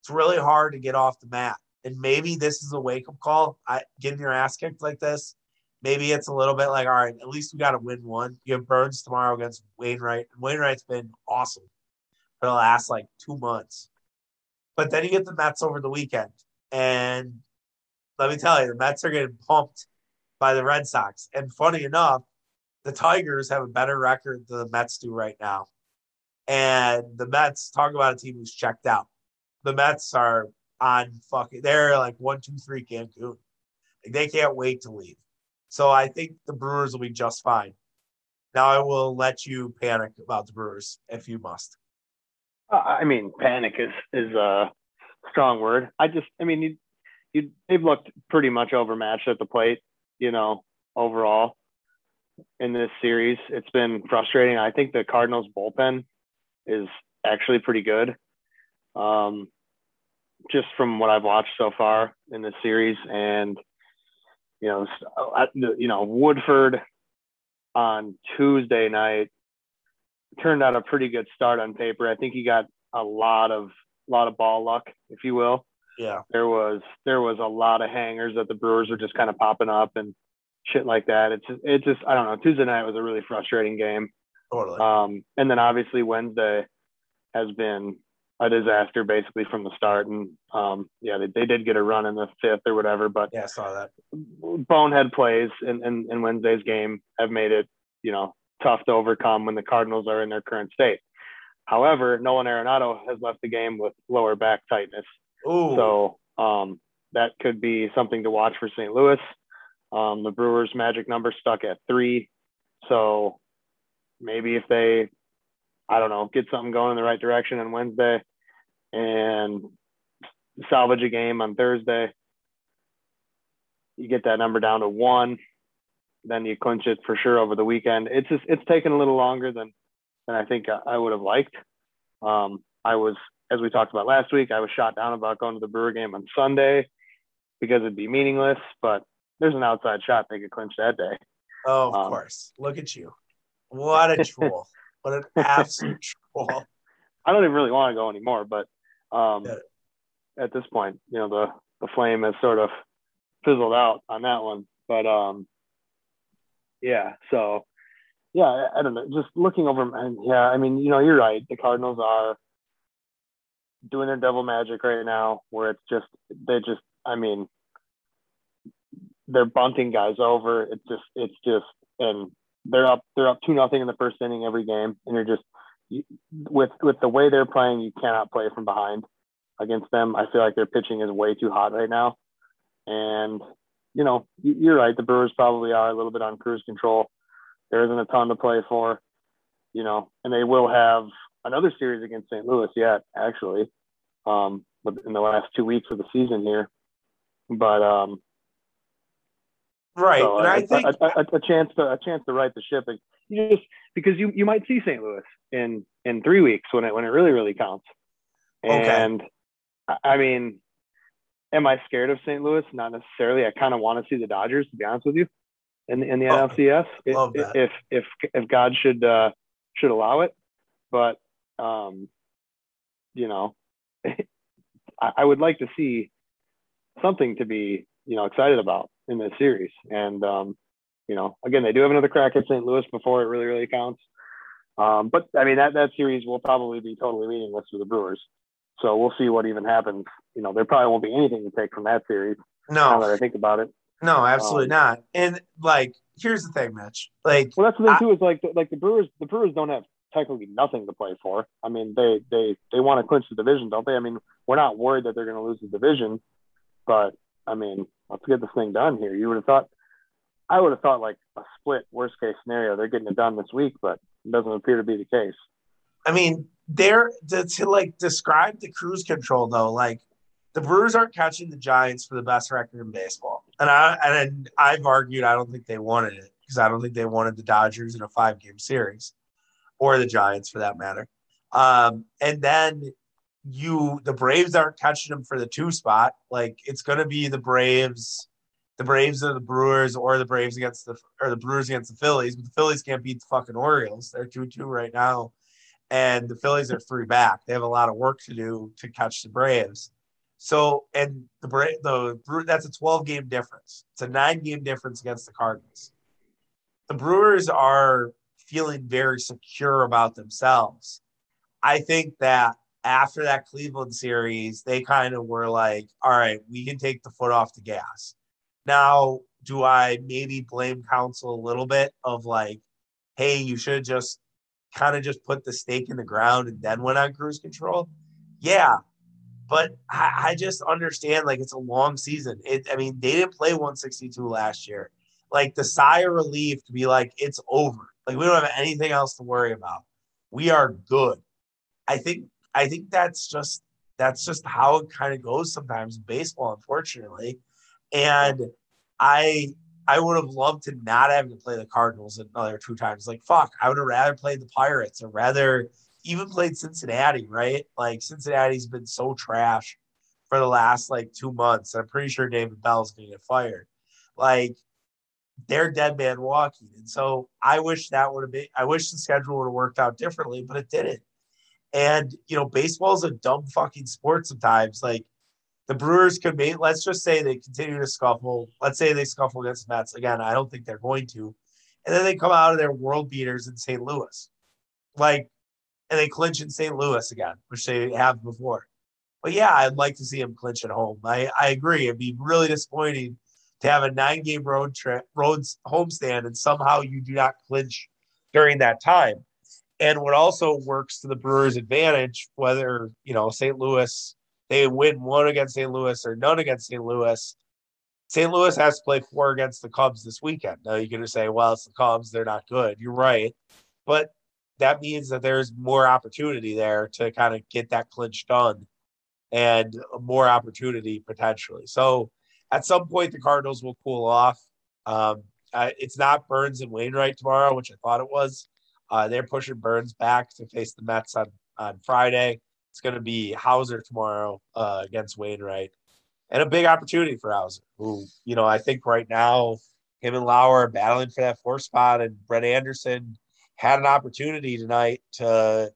it's really hard to get off the mat. And maybe this is a wake up call. I getting your ass kicked like this. Maybe it's a little bit like, all right, at least we got to win one. You have Burnes tomorrow against Wainwright. And Wainwright's been awesome for the last like two months. But then you get the Mets over the weekend. And let me tell you, the Mets are getting pumped by the Red Sox. And funny enough, the Tigers have a better record than the Mets do right now. And the Mets, talk about a team who's checked out. The Mets are on fucking, they're like one, two, three Cancun. They can't wait to leave. So I think the Brewers will be just fine. Now I will let you panic about the Brewers if you must. Uh, I mean, panic is is a strong word. I just, I mean, you you, they've looked pretty much overmatched at the plate, you know, overall in this series. It's been frustrating. I think the Cardinals bullpen is actually pretty good. Um, just from what I've watched so far in this series, and you know, you know, Woodford on Tuesday night turned out a pretty good start on paper. I think he got a lot of lot of ball luck, if you will. Yeah. There was there was a lot of hangers that the Brewers were just kind of popping up and shit like that. It's just, it just I don't know. Tuesday night was a really frustrating game. Totally. Um, and then obviously Wednesday has been a disaster basically from the start. And um, yeah, they, they did get a run in the fifth or whatever, but yeah, I saw that. Bonehead plays in, in, in Wednesday's game have made it, you know, tough to overcome when the Cardinals are in their current state. However, Nolan Arenado has left the game with lower back tightness. Ooh. So um, that could be something to watch for St. Louis. Um, the Brewers' magic number stuck at three. So maybe if they, I don't know, get something going in the right direction on Wednesday and salvage a game on Thursday, you get that number down to one, then you clinch it for sure over the weekend. It's just it's taken a little longer than than I think I would have liked. Um, I was, as we talked about last week, I was shot down about going to the Brewer game on Sunday because it'd be meaningless, but there's an outside shot they could clinch that day. Oh, of um, course. Look at you. What a troll. what an absolute troll. I don't even really want to go anymore, but um, at this point, you know, the, the flame has sort of fizzled out on that one. But um, yeah, so yeah, I, I don't know. Just looking over, and yeah, I mean, you know, you're right. The Cardinals are doing their devil magic right now, where it's just they just, I mean, they're bunting guys over. It's just, it's just, and they're up, they're up two nothing in the first inning every game, and you're just you, with with the way they're playing, you cannot play from behind against them. I feel like their pitching is way too hot right now, and you know, you're right. The Brewers probably are a little bit on cruise control. There isn't a ton to play for, you know, and they will have another series against St. Louis yet, actually, um, in the last two weeks of the season here. But um, right, so and I think a, a, a, chance to a chance to right the ship. You just because you you might see St. Louis in in three weeks when it when it really really counts. And okay. I mean, am I scared of St. Louis? Not necessarily. I kind of want to see the Dodgers, to be honest with you, in in the oh, NLCS. If, if if if God should uh, should allow it, but um, you know, I, I would like to see something to be you know excited about in this series. And um, you know, again, they do have another crack at St. Louis before it really really counts. Um, but I mean that that series will probably be totally meaningless for the Brewers. So we'll see what even happens. You know, there probably won't be anything to take from that series. No, now that I think about it. No, absolutely um, not. And like, here's the thing, Mitch. Like, well, that's the thing I, too. Is like, like the Brewers, the Brewers don't have technically nothing to play for. I mean, they they they want to clinch the division, don't they? I mean, we're not worried that they're going to lose the division, but I mean, let's get this thing done here. You would have thought, I would have thought like a split worst case scenario. They're getting it done this week, but it doesn't appear to be the case. I mean, they're to, to like describe the cruise control though, like the Brewers aren't catching the Giants for the best record in baseball, and I and I've argued I don't think they wanted it because I don't think they wanted the Dodgers in a five game series, or the Giants for that matter. Um, and then you the Braves aren't catching them for the two spot. Like it's going to be the Braves, the Braves or the Brewers, or the Braves against the or the Brewers against the Phillies. But the Phillies can't beat the fucking Orioles. They're two two right now and the Phillies are three back. They have a lot of work to do to catch the Braves. So, and the the that's a 12 game difference. It's a nine game difference against the Cardinals. The Brewers are feeling very secure about themselves. I think that after that Cleveland series, they kind of were like, all right, we can take the foot off the gas. Now, do I maybe blame Counsell a little bit of like, hey, you should just kind of just put the stake in the ground and then went on cruise control? Yeah. But I, I just understand like it's a long season. It, I mean, they didn't play 162 last year. Like the sigh of relief to be like, it's over. Like we don't have anything else to worry about. We are good. I think I think that's just that's just how it kind of goes sometimes in baseball, unfortunately. And I I would have loved to not have to play the Cardinals another two times. Like fuck, I would have rather played the Pirates or rather even played Cincinnati, right? Like Cincinnati's been so trash for the last like two months. I'm pretty sure David Bell's gonna get fired. Like they're dead man walking. And so I wish that would have been I wish the schedule would have worked out differently, but it didn't. And you know, baseball is a dumb fucking sport sometimes. Like the Brewers could be, let's just say they continue to scuffle. Let's say they scuffle against the Mets. Again, I don't think they're going to. And then they come out of their world beaters in St. Louis. Like and they clinch in St. Louis again, which they have before. But yeah, I'd like to see them clinch at home. I, I agree. It'd be really disappointing to have a nine game road trip, roads homestand, and somehow you do not clinch during that time. And what also works to the Brewers' advantage, whether you know St. Louis they win one against St. Louis or none against St. Louis, St. Louis has to play four against the Cubs this weekend. Now going to say, well, it's the Cubs; they're not good. You're right, but that means that there's more opportunity there to kind of get that clinch done and more opportunity potentially. So at some point, the Cardinals will cool off. Um, uh, it's not Burnes and Wainwright tomorrow, which I thought it was. Uh, they're pushing Burnes back to face the Mets on, on Friday. It's going to be Houser tomorrow uh, against Wainwright. And a big opportunity for Houser, who, you know, I think right now, him and Lauer are battling for that fourth spot, and Brett Anderson – had an opportunity tonight to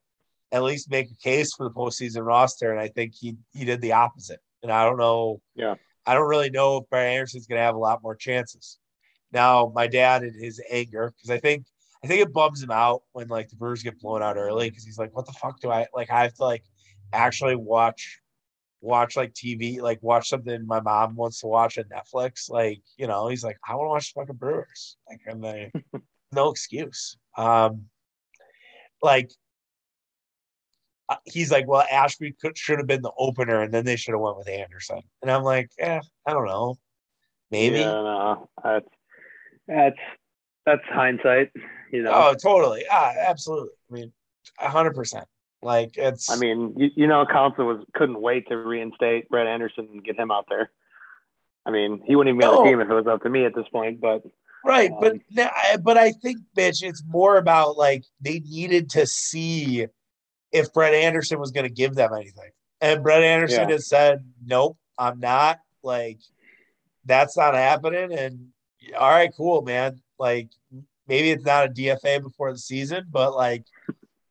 at least make a case for the postseason roster, and I think he he did the opposite. And I don't know. Yeah. I don't really know if Brian Anderson's going to have a lot more chances. Now, my dad and his anger, because I think I think it bums him out when like the Brewers get blown out early, because he's like, "What the fuck do I like? I have to like actually watch watch like TV, like watch something my mom wants to watch on Netflix. Like, you know, he's like, I want to watch the fucking Brewers. Like, and they no excuse. Um, like uh, he's like, well, Ashby could, should have been the opener, and then they should have went with Anderson. And I'm like, yeah, I don't know, maybe. Yeah, no, that's that's that's hindsight, you know. Oh, totally. Ah, absolutely. I mean, hundred percent. Like it's. I mean, you, you know, Counsell was couldn't wait to reinstate Brett Anderson and get him out there. I mean, he wouldn't even be no. on the team if it was up to me at this point. But Right, um, but but I think, bitch, it's more about like they needed to see if Brett Anderson was going to give them anything, and Brett Anderson yeah. has said, "Nope, I'm not." Like, that's not happening. And all right, cool, man. Like, maybe it's not a DFA before the season, but like,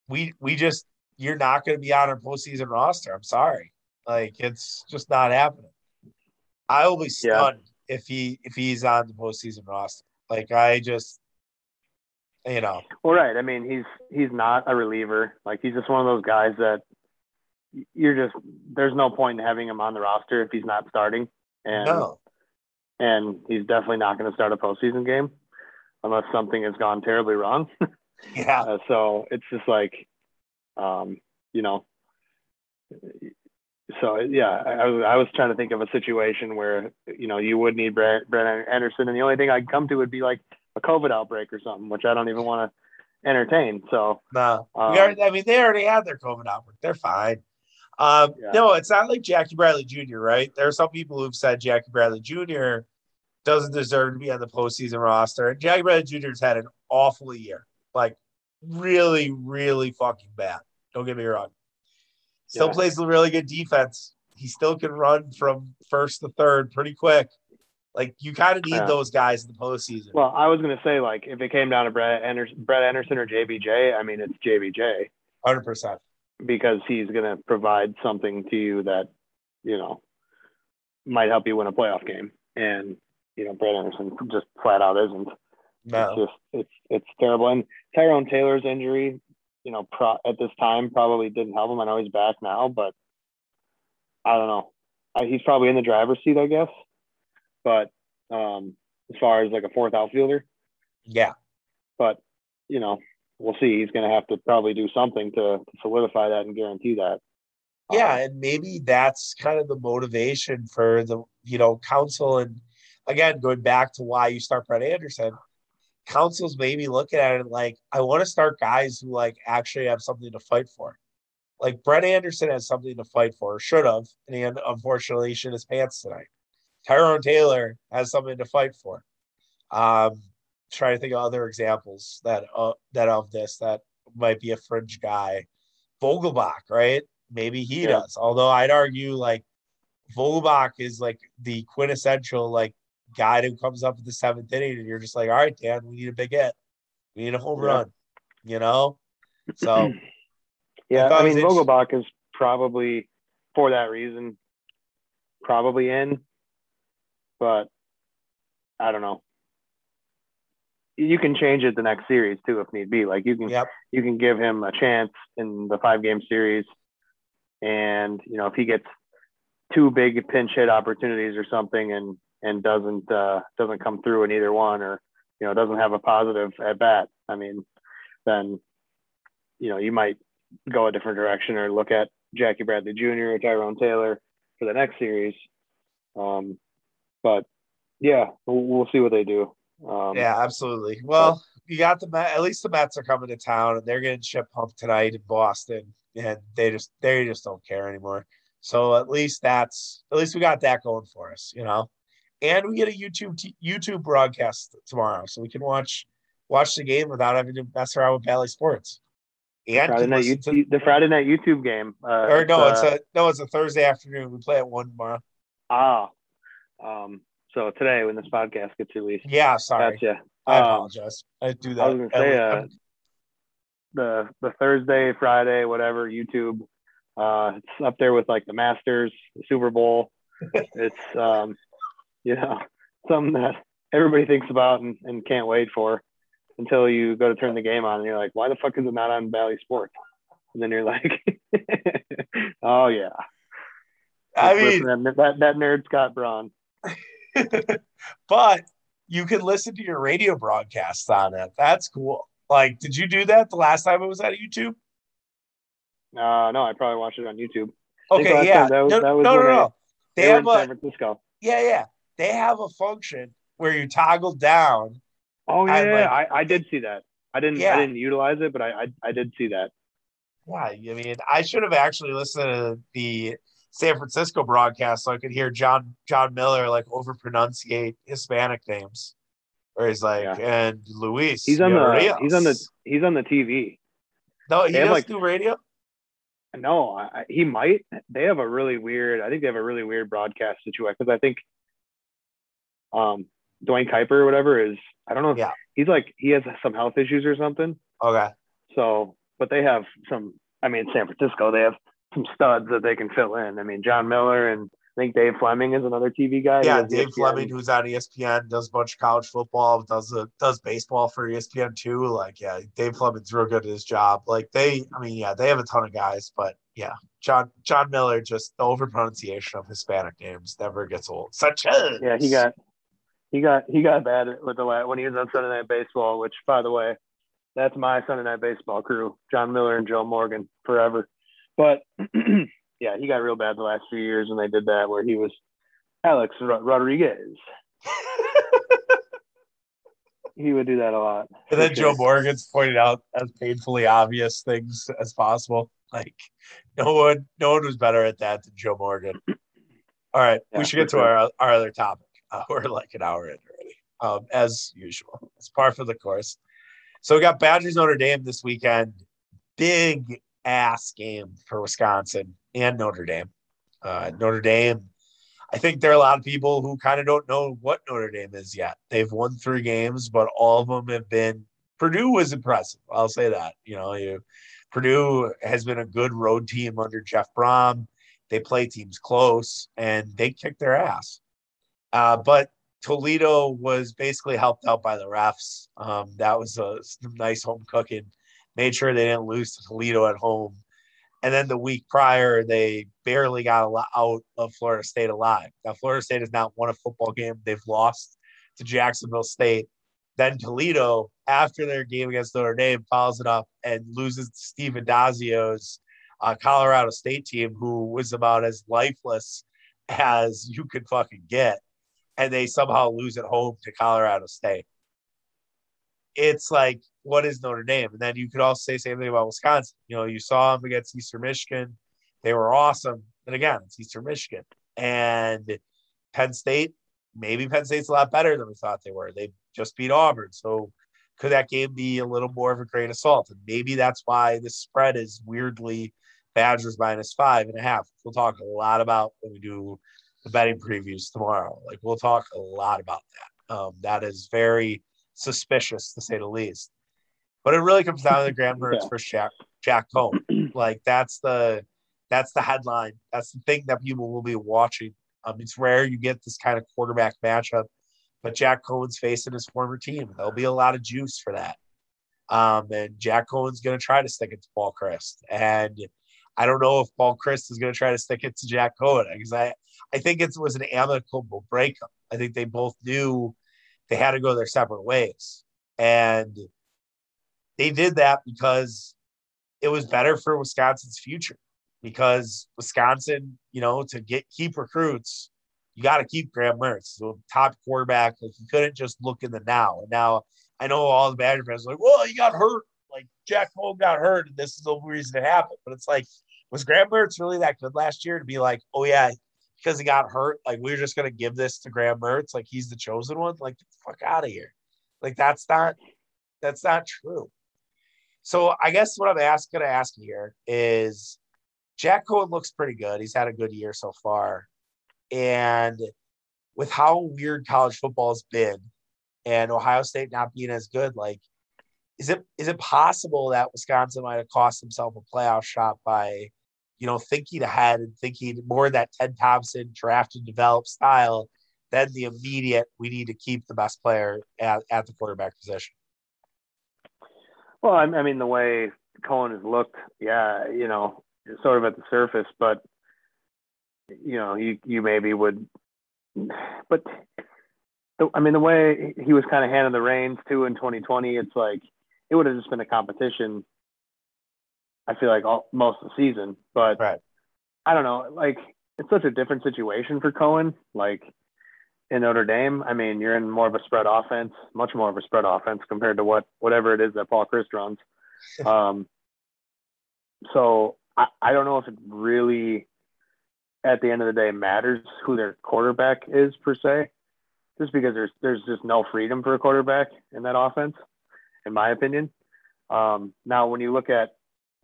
we we just you're not going to be on our postseason roster. I'm sorry, like it's just not happening. I will be stunned yeah. if he if he's on the postseason roster. Like I just, you know. Well, right. I mean, he's he's not a reliever. Like he's just one of those guys that you're just there's no point in having him on the roster if he's not starting. And no. and he's definitely not going to start a postseason game unless something has gone terribly wrong. yeah. Uh, so it's just like, um, you know, so yeah, I, was I was trying to think of a situation where you know you would need Brett Anderson, and the only thing I'd come to would be like a COVID outbreak or something, which I don't even want to entertain. So no, um, I mean they already had their COVID outbreak; they're fine. Um, yeah. No, it's not like Jackie Bradley Jr. Right? There are some people who've said Jackie Bradley Jr. doesn't deserve to be on the postseason roster, and Jackie Bradley Jr. has had an awful year, like really, really fucking bad. Don't get me wrong. Still yeah. plays a really good defense. He still can run from first to third pretty quick. Like you kind of need yeah. those guys in the postseason. Well, I was gonna say like if it came down to Brett Anderson, Brett Anderson or JBJ, I mean it's JBJ. Hundred percent. Because he's gonna provide something to you that you know might help you win a playoff game, and you know Brett Anderson just flat out isn't. No. It's just it's it's terrible. And Tyrone Taylor's injury you know, pro- at this time probably didn't help him. I know he's back now, but I don't know. I, he's probably in the driver's seat, I guess. But um, as far as like a fourth outfielder, yeah. But you know, we'll see. He's going to have to probably do something to, to solidify that and guarantee that. Yeah, um, and maybe that's kind of the motivation for the you know Counsell and again going back to why you start Brett Anderson Counsell's maybe looking at it like, I want to start guys who like actually have something to fight for. Like Brett Anderson has something to fight for, should have, and he unfortunately shit his pants tonight. Tyrone Taylor has something to fight for. Um, trying to think of other examples that uh, that of this that might be a fringe guy. Vogelbach, right? Maybe he yeah. does. Although I'd argue like Vogelbach is like the quintessential like guy who comes up at the seventh inning, and you're just like, all right, Dan, we need a big hit, we need a home yeah. run, you know. So, yeah, I, I mean, Vogelbach is probably for that reason, probably in, but I don't know. You can change it the next series too if need be. Like you can, yep. you can give him a chance in the five game series, and you know if he gets two big pinch hit opportunities or something and and doesn't uh, doesn't come through in either one or you know doesn't have a positive at bat i mean then you know you might go a different direction or look at jackie bradley jr or tyrone taylor for the next series um, but yeah we'll, we'll, see what they do um, yeah absolutely well but, you got the Met, at least the Mets are coming to town and they're getting chip pumped tonight in Boston, and they just they just don't care anymore. So at least that's at least we got that going for us, you know. And we get a YouTube t- YouTube broadcast tomorrow, so we can watch watch the game without having to mess around with Bally Sports. And Friday night YouTube, the Friday night YouTube game. Uh, or no, it's, uh, it's a no, it's a Thursday afternoon. We play at one tomorrow. Ah, um, so today when this podcast gets released. Yeah, sorry. Gotcha. I um, apologize. I do that. I was gonna say uh, the the Thursday, Friday, whatever YouTube uh, it's up there with like the Masters, the Super Bowl. it's um, you know something that everybody thinks about and, and can't wait for until you go to turn the game on and you're like, why the fuck is it not on Bally Sports? And then you're like, oh yeah. I mean that, that, that nerd Scott Braun. but you can listen to your radio broadcasts on it. That's cool. Like, did you do that the last time it was at YouTube? Uh, no, I probably watched it on YouTube. Okay, yeah. That was, no, that was no, no, no. They, they have a, San Francisco. Yeah, yeah. They have a function where you toggle down. Oh yeah, like, I, I did see that. I didn't yeah. I didn't utilize it, but I, I I did see that. Yeah, I mean, I should have actually listened to the San Francisco broadcast so I could hear John Jon Miller like over pronunciate Hispanic names. Where he's like, yeah. and Luis. He's on the he's on the he's on the TV. No, he does like, do radio. No, I, he might. They have a really weird. I think they have a really weird broadcast situation because I think, um, Duane Kuiper or whatever is. I don't know. yeah. He's like he has some health issues or something. Okay. So, but they have some. I mean, San Francisco, they have some studs that they can fill in. I mean, Jon Miller and I think Dave Fleming is another TV guy. Yeah, Dave ESPN. Fleming, who's on ESPN, does a bunch of college football, does a, does baseball for ESPN too. Like, yeah, Dave Fleming's real good at his job. Like they, I mean, yeah, they have a ton of guys, but yeah, Jon Jon Miller, just the over pronunciation of Hispanic names never gets old. Such as yeah, he got he got he got bad with the when he was on Sunday Night Baseball, which by the way, that's my Sunday Night Baseball crew, Jon Miller and Joe Morgan forever. But yeah, he got real bad the last few years when they did that, where he was Alex Rodriguez. he would do that a lot. And then Joe Morgan's pointed out as painfully obvious things as possible. Like no one, no one was better at that than Joe Morgan. All right, yeah, we should get to sure. our our other topic. We're like an hour in already, um, as usual. It's par for the course. So we got Badgers Notre Dame this weekend. Big ass game for Wisconsin and Notre Dame. Uh, Notre Dame, I think there are a lot of people who kind of don't know what Notre Dame is yet. They've won three games, but all of them have been. Purdue was impressive. I'll say that. You know, you Purdue has been a good road team under Jeff Brohm. They play teams close and they kick their ass. Uh, but Toledo was basically helped out by the refs. Um, that was a nice home cooking. Made sure they didn't lose to Toledo at home. And then the week prior, they barely got out of Florida State alive. Now, Florida State has not won a football game. They've lost to Jacksonville State. Then Toledo, after their game against Notre Dame, follows it up and loses to Steve Addazio's uh, Colorado State team, who was about as lifeless as you could fucking get. And they somehow lose at home to Colorado State. it's like, what is Notre Dame? And then you could also say same thing about Wisconsin. You know, you saw them against Eastern Michigan; they were awesome. And again, it's Eastern Michigan and Penn State. Maybe Penn State's a lot better than we thought they were. They just beat Auburn, so could that game be a little more of a grain of salt? And maybe that's why the spread is weirdly Badgers minus five and a half. We'll talk a lot about when we do the betting previews tomorrow. Like we'll talk a lot about that. Um, that is very suspicious to say the least. But it really comes down to the Graham Mertz yeah. Jack Jack Coan. like that's the that's the headline. That's the thing that people will be watching. Um, it's rare you get this kind of quarterback matchup, but Jack Coan's facing his former team. There'll be a lot of juice for that. Um, and Jack Coan's going to try to stick it to Paul Chryst. And I don't know if Paul Chryst is going to try to stick it to Jack Coan because I, I think it was an amicable breakup. I think they both knew they had to go their separate ways. And they did that because it was better for Wisconsin's future. Because Wisconsin, you know, to get keep recruits, you got to keep Graham Mertz, the top quarterback. Like you couldn't just look in the now. And now I know all the Badger fans are like, well, he got hurt like Jack Coan got hurt, and this is the reason it happened. But it's like, was Graham Mertz really that good last year to be like, oh yeah, because he got hurt, like we are just gonna give this to Graham Mertz, like he's the chosen one? Like fuck out of here. Like that's not that's not true. So I guess what I'm ask, gonna ask here is Jack Coan looks pretty good. He's had a good year so far. And with how weird college football's been and Ohio State not being as good, like is it is it possible that Wisconsin might have cost himself a playoff shot by, you know, thinking ahead and thinking more that Ted Thompson draft and develop style than the immediate we need to keep the best player at, at the quarterback position? Well, I mean, the way Coan has looked, yeah, you know, sort of at the surface, but you know, you you maybe would, but the, I mean, the way he was kind of handing the reins too in 2020, it's like it would have just been a competition. I feel like all, most of the season, but right. I don't know. Like it's such a different situation for Coan. Like in Notre Dame, I mean, you're in more of a spread offense, much more of a spread offense compared to what whatever it is that Paul Chryst runs. um, so I, I don't know if it really, at the end of the day, matters who their quarterback is per se, just because there's there's just no freedom for a quarterback in that offense in my opinion. Um, now, when you look at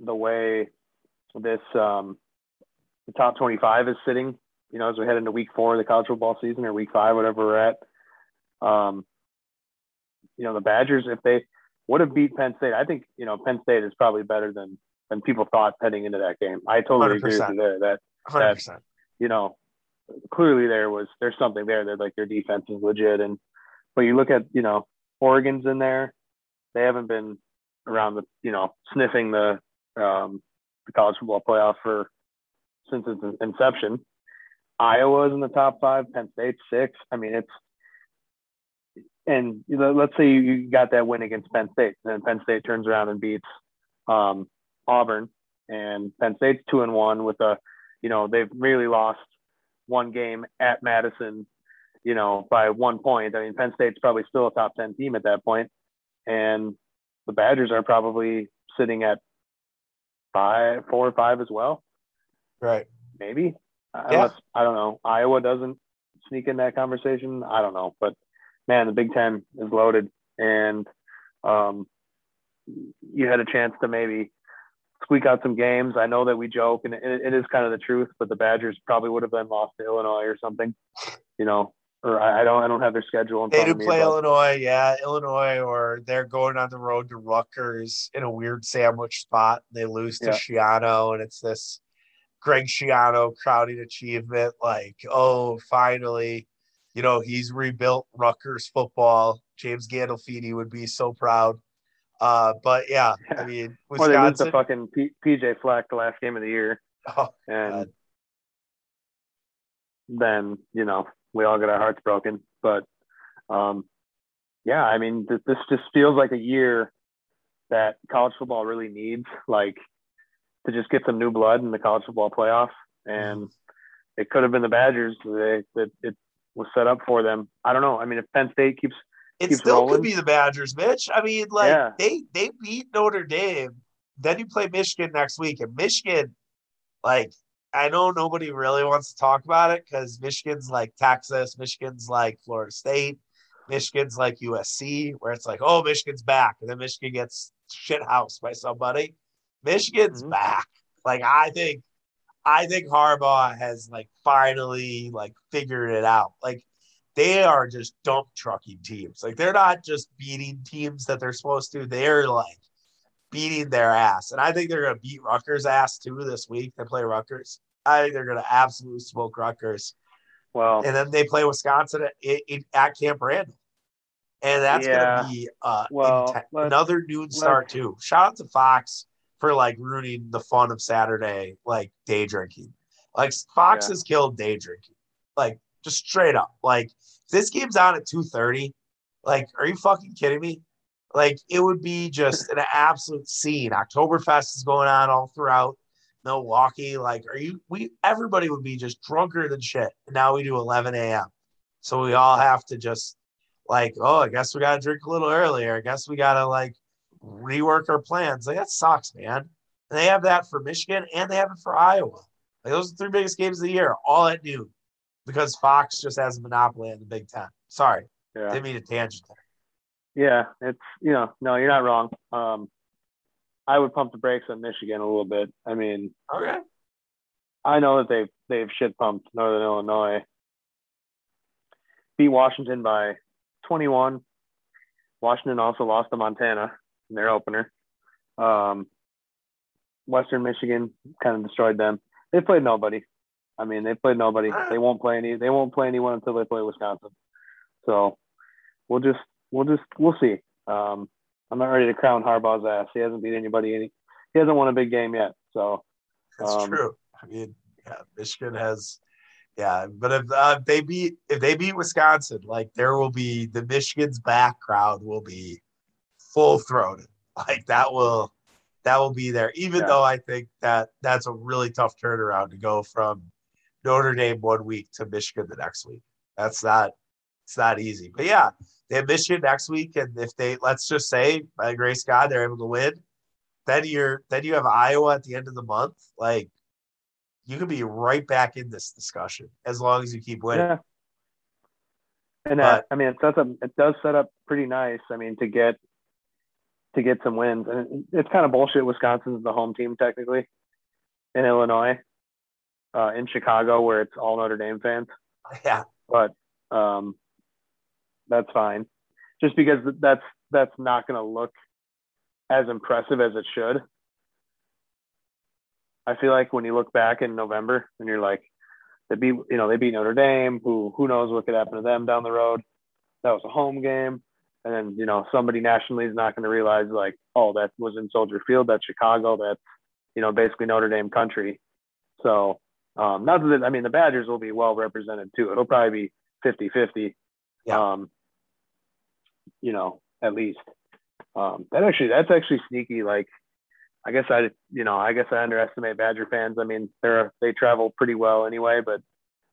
the way this um, the top 25 is sitting, you know, as we head into week four of the college football season or week five, whatever we're at, um, you know, the Badgers, if they would have beat Penn State, I think, you know, Penn State is probably better than than people thought heading into that game. I totally 100%. agree with you there. That, 100%. that, you know, clearly there was there's something there that like their defense is legit. And but you look at, you know, Oregon's in there, they haven't been around the you know sniffing the um, the college football playoff for since its inception. Iowa's in the top five, Penn State six. I mean, it's and let's say you got that win against Penn State, and Penn State turns around and beats um, Auburn, and Penn State's two and one with a, you know, they've really lost one game at Madison, you know, by one point. I mean, Penn State's probably still a top ten team at that point, and the Badgers are probably sitting at five, four or five as well. Right. Maybe. Yeah. Unless, I don't know. Iowa doesn't sneak in that conversation. I don't know. But man, the Big Ten is loaded, and um, you had a chance to maybe squeak out some games. I know that we joke, and it, it is kind of the truth. But the Badgers probably would have been lost to Illinois or something. You know, or I, don't I don't have their schedule. they do play Illinois, yeah, Illinois, or they're going on the road to Rutgers in a weird sandwich spot. They lose to yeah. Schiano, and it's this Greg Schiano crowding achievement. Like, oh, finally, you know, he's rebuilt Rutgers football. James Gandolfini would be so proud. Uh, but yeah, I mean, Wisconsin. Or they lose to fucking P- PJ Fleck the last game of the year. Oh, and God. then you know we all get our hearts broken. But um, yeah, I mean, th- this just feels like a year that college football really needs, like to just get some new blood in the college football playoff. And it could have been the Badgers. They, it, it was set up for them. I don't know. I mean, if Penn State keeps it keeps still rolling. could be the Badgers, Mitch. I mean, like Yeah. they they beat Notre Dame. Then you play Michigan next week, and Michigan, like I know nobody really wants to talk about it because Michigan's like Texas, Michigan's like Florida State, Michigan's like USC, where it's like, oh, Michigan's back, and then Michigan gets shit housed by somebody. Michigan's Mhm. back. Like I think, I think Harbaugh has like finally like figured it out. Like they are just dump trucking teams. Like they're not just beating teams that they're supposed to. They're like beating their ass. And I think they're gonna beat Rutgers ass too this week. They play Rutgers. I think they're gonna absolutely smoke Rutgers. Well, And then they play Wisconsin at, at, at Camp Randall. And that's Yeah. gonna be uh Well, inten- another noon start too. Shout out to Fox for like ruining the fun of Saturday, like day drinking. Like Fox Yeah. has killed day drinking. Like just straight up. Like this game's on at 2:30. Like, are you fucking kidding me? Like it would be just an absolute scene. Oktoberfest is going on all throughout Milwaukee. Like, are you we everybody would be just drunker than shit. And now we do 11 a.m. So we all have to just like, oh, I guess we gotta drink a little earlier. I guess we gotta like rework our plans. Like that sucks, man. And they have that for Michigan and they have it for Iowa. Like those are the three biggest games of the year, all at noon, because Fox just has a monopoly in the Big Ten. Sorry, yeah. didn't mean to tangent there. Yeah, it's you know, no, you're not wrong. Um, I would pump the brakes on Michigan a little bit. I mean, Okay. I know that they've they've shit pumped Northern Illinois, beat Washington by 21. Washington also lost to Montana in their opener. Um, Western Michigan kind of destroyed them. They played nobody. I mean, they played nobody. They won't play any. They won't play anyone until they play Wisconsin. So we'll just we'll just we'll see. Um, I'm not ready to crown Harbaugh's ass. He hasn't beat anybody. Any. He hasn't won a big game yet. So That's Um, true. I mean, yeah, Michigan has, yeah, but if uh, they beat if they beat Wisconsin, like there will be the Michigan's back crowd will be full throated. Like that will that will be there. Even Yeah. though I think that that's a really tough turnaround to go from Notre Dame one week to Michigan the next week. That's not it's not easy. But yeah, they have Michigan next week, and if they let's just say by grace God they're able to win, then you're then you have Iowa at the end of the month. Like you could be right back in this discussion as long as you keep winning. Yeah. And that, I mean, it sets up, it does set up pretty nice. I mean, to get, to get some wins and it's kind of bullshit. Wisconsin's the home team technically in Illinois, uh, in Chicago where it's all Notre Dame fans, Yeah, but, um, that's fine just because that's, that's not going to look as impressive as it should. I feel like when you look back in November and you're like, they beat, you know, they beat Notre Dame, who who knows what could happen to them down the road. That was a home game, and then you know somebody nationally is not going to realize like, oh, that was in Soldier Field, that's Chicago, that's you know basically Notre Dame country. So um, not that I mean the Badgers will be well represented too. It'll probably be 50-50. Yeah. Um, you know, at least. Um, that actually that's actually sneaky. Like I guess I, you know, I guess I underestimate Badger fans. I mean, they're they travel pretty well anyway, but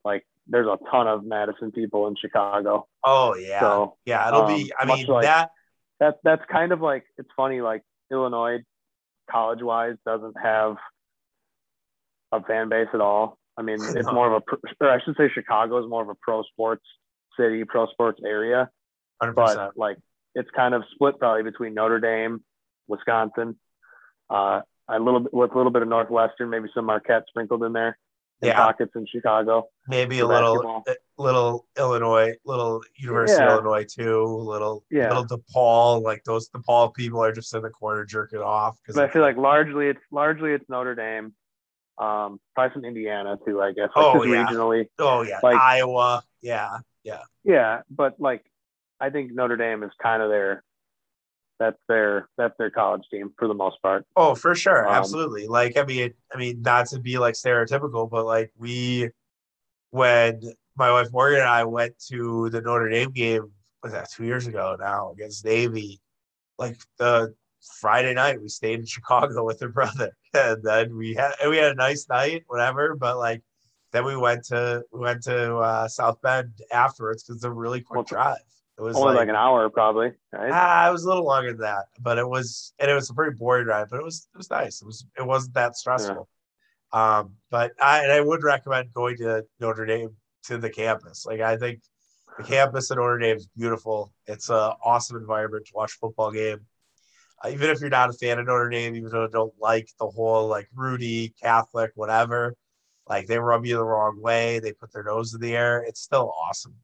like there's a ton of Madison people in Chicago. Oh yeah, So yeah. It'll um, be. I mean like- that. that that's kind of like it's funny. Like Illinois, college wise, doesn't have a fan base at all. I mean, it's more of a, or I should say, Chicago is more of a pro sports city, pro sports area. Hundred but like it's kind of split probably between Notre Dame, Wisconsin, uh, a little bit with a little bit of Northwestern, maybe some Marquette sprinkled in there, in Yeah. pockets in Chicago. Maybe a little, basketball. a little Illinois, little University Yeah. of Illinois too. Little, Yeah. little DePaul. Like those DePaul people are just in the corner jerking off. Because But I feel like largely it's largely it's Notre Dame, um, probably some Indiana too, I guess. Like Oh, yeah. regionally, oh yeah, like- Iowa. Yeah. Yeah, yeah. But like, I think Notre Dame is kind of their, that's their that's their college team for the most part. Oh, for sure, Um, absolutely. Like, I mean, I mean, not to be like stereotypical, but like we, when my wife Morgan and I went to the Notre Dame game, was that two years ago now against Navy? Like the Friday night, we stayed in Chicago with her brother, and then we had and we had a nice night, whatever. But like, then we went to we went to uh, South Bend afterwards because it's a really quick Well, drive. It was Only like, like, an hour, probably. Right? ah, it was a little longer than that, but it was and it was a pretty boring ride, but it was it was nice. It was it wasn't that stressful. Um, but I and I would recommend going to Notre Dame to the campus. Like I think the campus at Notre Dame is beautiful. It's an awesome environment to watch a football game. Uh, even if you're not a fan of Notre Dame, even though you don't like the whole like Rudy Catholic whatever, like they rub you the wrong way, they put their nose in the air. It's still awesome.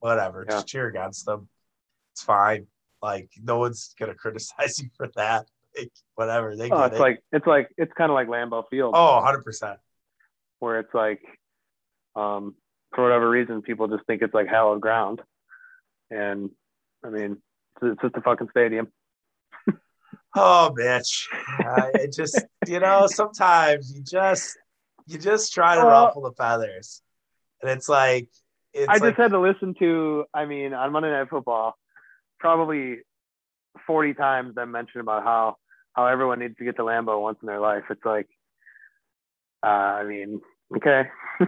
Whatever, Yeah. just cheer against them. It's fine. Like no one's gonna criticize you for that. Like, whatever they Oh, get it's it. like it's like it's kind of like Lambeau Field, oh, 100 percent. where it's like, um, for whatever reason, people just think it's like hallowed ground, and I mean, it's, it's just a fucking stadium. Oh, bitch! Uh, it just, you know, sometimes you just, you just try to Well- ruffle the feathers, and it's like, I just like, had to listen to, I mean, on Monday Night Football, probably 40 times I mentioned about how how everyone needs to get to Lambeau once in their life. It's like, uh, I mean, okay.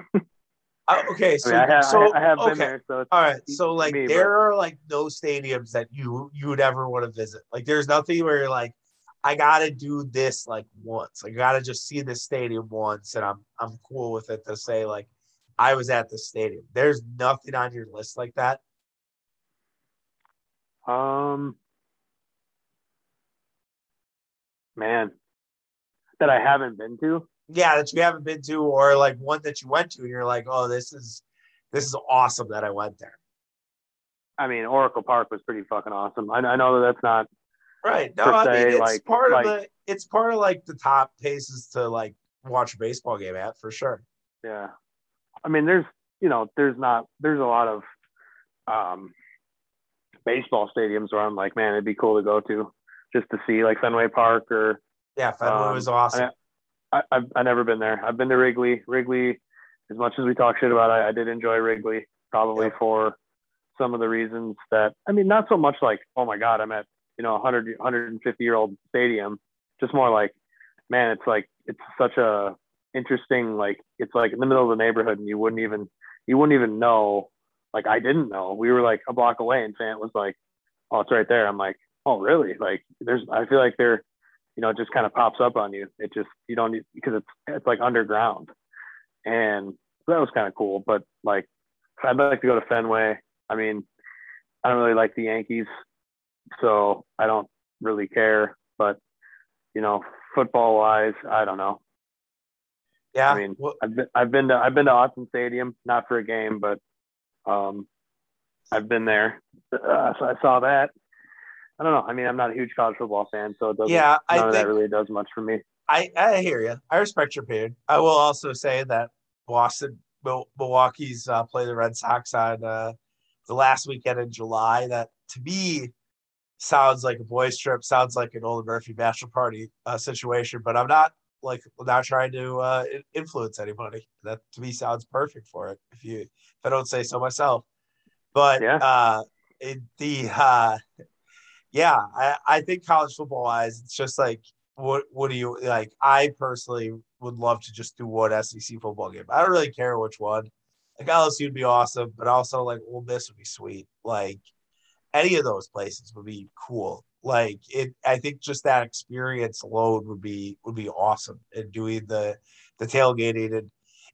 uh, okay. I So, mean, I have, so I have okay. been there, so All right. So, like, me, there are like no stadiums that you you would ever want to visit. Like, there's nothing where you're like, I gotta do this like once. I gotta just see this stadium once, and I'm I'm cool with it to say like, I was at the stadium. There's nothing on your list like that. um, man, that I haven't been to. yeah that you haven't been to or like one that you went to and you're like oh this is this is awesome that i went there I mean, Oracle Park was pretty fucking awesome. I, I know that that's not, right no i mean it's like- part like- of the it's part of like the top places to like watch a baseball game at for sure yeah. I mean, there's, you know, there's not, there's a lot of, um, baseball stadiums where I'm like, man, it'd be cool to go to just to see like Fenway Park or yeah fenway Um, was awesome I, I've, I've never been there. I've been to Wrigley. Wrigley, as much as we talk shit about it, I did enjoy Wrigley probably for some of the reasons that, I mean, not so much like, oh my God, I'm at, you know, a 100, 150 year old stadium. Just more like, man, it's like, it's such a interesting, like, it's like in the middle of the neighborhood and you wouldn't even, you wouldn't even know. Like, I didn't know. We were like a block away and Fant was like, oh, it's right there. I'm like, oh, really? Like, there's, I feel like there, you know, it just kind of pops up on you. It just you don't need because it's it's like underground, and that was kind of cool. But like, I'd like to go to Fenway. I mean, I don't really like the Yankees, so I don't really care. But you know, football wise, I don't know. Yeah I mean, well, I've been I've been to I've been to Autzen Stadium, not for a game, but um, I've been there, uh, so I saw that. I don't know. I mean, I'm not a huge college football fan, so it doesn't. yeah i none of think that really does much for me. I, I hear you. I respect your opinion. I will also say that Boston, Milwaukee's uh, play the Red Sox on uh, the last weekend in July. That to me sounds like a boys' trip. Sounds like an old Murphy bachelor party uh, situation. But I'm not like not trying to uh, influence anybody. That to me sounds perfect for it. If you if I don't say so myself. But Yeah. uh, it, the uh, yeah, I, I think college football wise, it's just like what what do you like? I personally would love to just do one SEC football game. I don't really care which one. Like LSU would be awesome, but also like Ole Miss would be sweet. Like any of those places would be cool. Like it, I think just that experience alone would be would be awesome. And doing the the tailgating and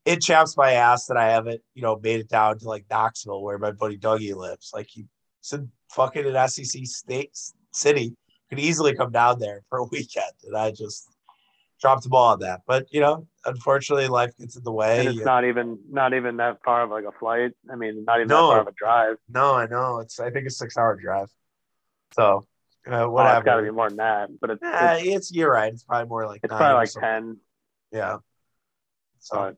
it chaps my ass that I haven't you know made it down to like Knoxville where my buddy Dougie lives. Like he said, fucking an SEC state city could easily come down there for a weekend, and I just dropped the ball on that. But you know, unfortunately, life gets in the way. and it's You- not even not even that far of like a flight. I mean, not even No. that far of a drive. no, I know it's. I think it's six hour drive. So uh, whatever. it's got to be more than that, but it's Eh, it's, it's you're right. It's probably more like it's nine probably like ten. Yeah. So But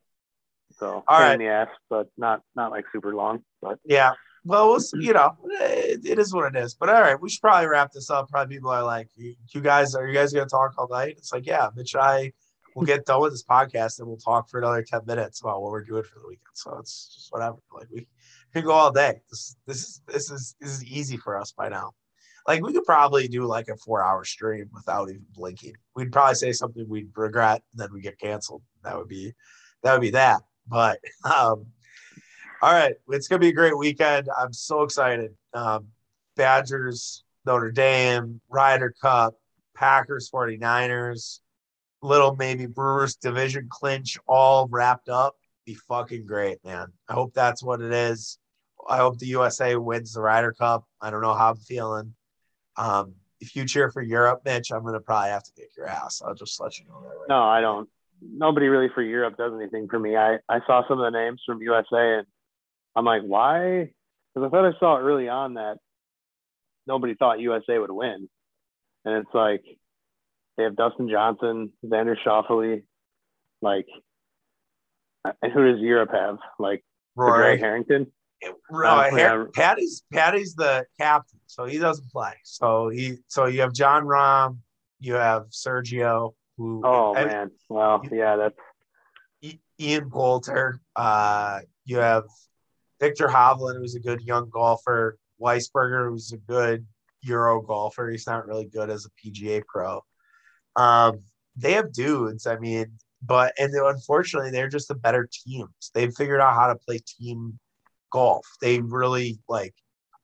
so All right. in the ass, but not not like super long. But yeah. Well, we'll see, you know, it, it is what it is. But all right, we should probably wrap this up. Probably people are like, you, you guys, are you guys going to talk all night? It's like, yeah, Mitch and I will get done with this podcast and we'll talk for another 10 minutes about what we're doing for the weekend. So it's just whatever. Like we can go all day. This, this is, this is, this is easy for us by now. Like we could probably do like a four hour stream without even blinking. We'd probably say something we'd regret and then we get canceled. That would be, that would be that. But, um, all right, it's gonna be a great weekend. I'm so excited. Um, Badgers, Notre Dame, Ryder Cup, Packers, 49ers, little maybe Brewers division clinch all wrapped up. Be fucking great, man. I hope that's what it is. I hope the USA wins the Ryder Cup. I don't know how I'm feeling. Um, if you cheer for Europe, Mitch, I'm gonna probably have to kick your ass. I'll just let you know that. Right no, I don't. Nobody really for Europe does anything for me. I I saw some of the names from USA and I'm like, why? Because I thought I saw early on that nobody thought USA would win, and it's like they have Dustin Johnson, Xander Schauffele, like, and who does Europe have? Like Rory Harrington. Right, uh, Patty's Patty's the captain, so he doesn't play. So he so you have Jon Rahm, you have Sergio, who oh I, man, well yeah, that's Ian Poulter. Uh, you have Viktor Hovland, who's a good young golfer. Wiesberger, who's a good Euro golfer. He's not really good as a PGA pro. Um, they have dudes. I mean, but and unfortunately, they're just the better teams. They've figured out how to play team golf. They really like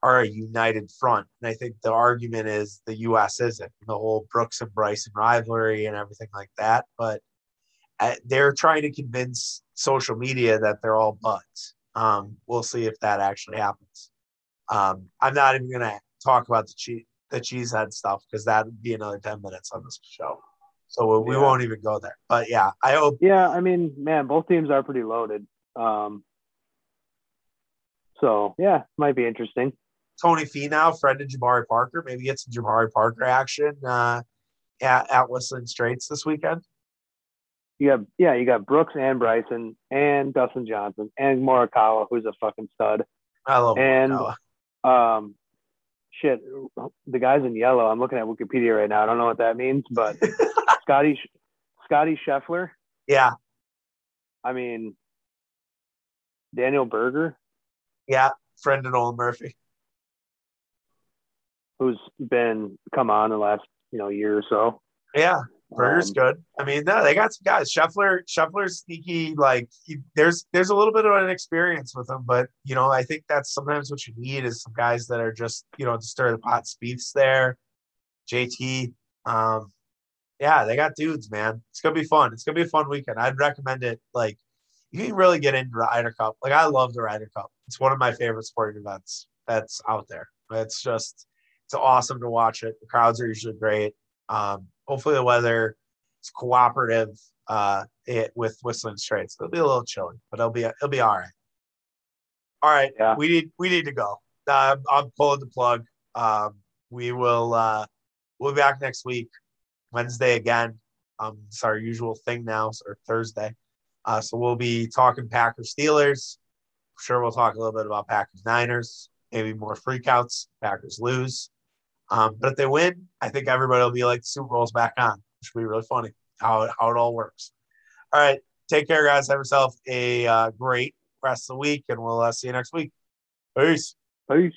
are a united front. And I think the argument is the U.S. isn't the whole Brooks and Bryson rivalry and everything like that. But uh, they're trying to convince social media that they're all buds. Um, we'll see if that actually happens. Um, I'm not even going to talk about the cheese the cheesehead stuff because that would be another 10 minutes on this show. So we, yeah. we won't even go there. But yeah, I hope. Yeah, I mean, man, both teams are pretty loaded. Um, so yeah, might be interesting. Tony Finau, friend of Jabari Parker, maybe get some Jabari Parker action uh, at, at Whistling Straits this weekend. You got yeah, you got Brooks and Bryson and Dustin Johnson and Morikawa, who's a fucking stud. I love and Morikawa. um, shit, the guys in yellow. I'm looking at Wikipedia right now. I don't know what that means, but Scotty Scotty Scheffler. Yeah. I mean, Daniel Berger. Yeah, friend of Nolan Murphy, who's been come on the last you know year or so. Yeah, Berger's um, good. I mean, no, they got some guys. Scheffler, Scheffler's sneaky. Like, he, there's there's a little bit of an experience with him, but you know, I think that's sometimes what you need is some guys that are just you know to stir the pot. Spieth's there, JT. Um, yeah, they got dudes, man. It's gonna be fun. It's gonna be a fun weekend. I'd recommend it. Like, you can really get into the Ryder Cup. Like, I love the Ryder Cup. It's one of my favorite sporting events that's out there. It's just it's awesome to watch it. The crowds are usually great. Um, hopefully the weather is cooperative uh, it, with Whistling Straits. It'll be a little chilly, but it'll be it'll be all right. All right, yeah. we need we need to go. Uh, I'm pulling the plug. Um, we will uh, we'll be back next week, Wednesday again. Um, it's our usual thing now, or Thursday. Uh, so we'll be talking Packers Steelers. Sure we'll talk a little bit about Packers Niners, maybe more freakouts. Packers lose. Um, but if they win, I think everybody will be like, Super Bowl's back on, which will be really funny how, how it all works. All right. Take care, guys. Have yourself a uh, great rest of the week, and we'll uh, see you next week. Peace. Peace.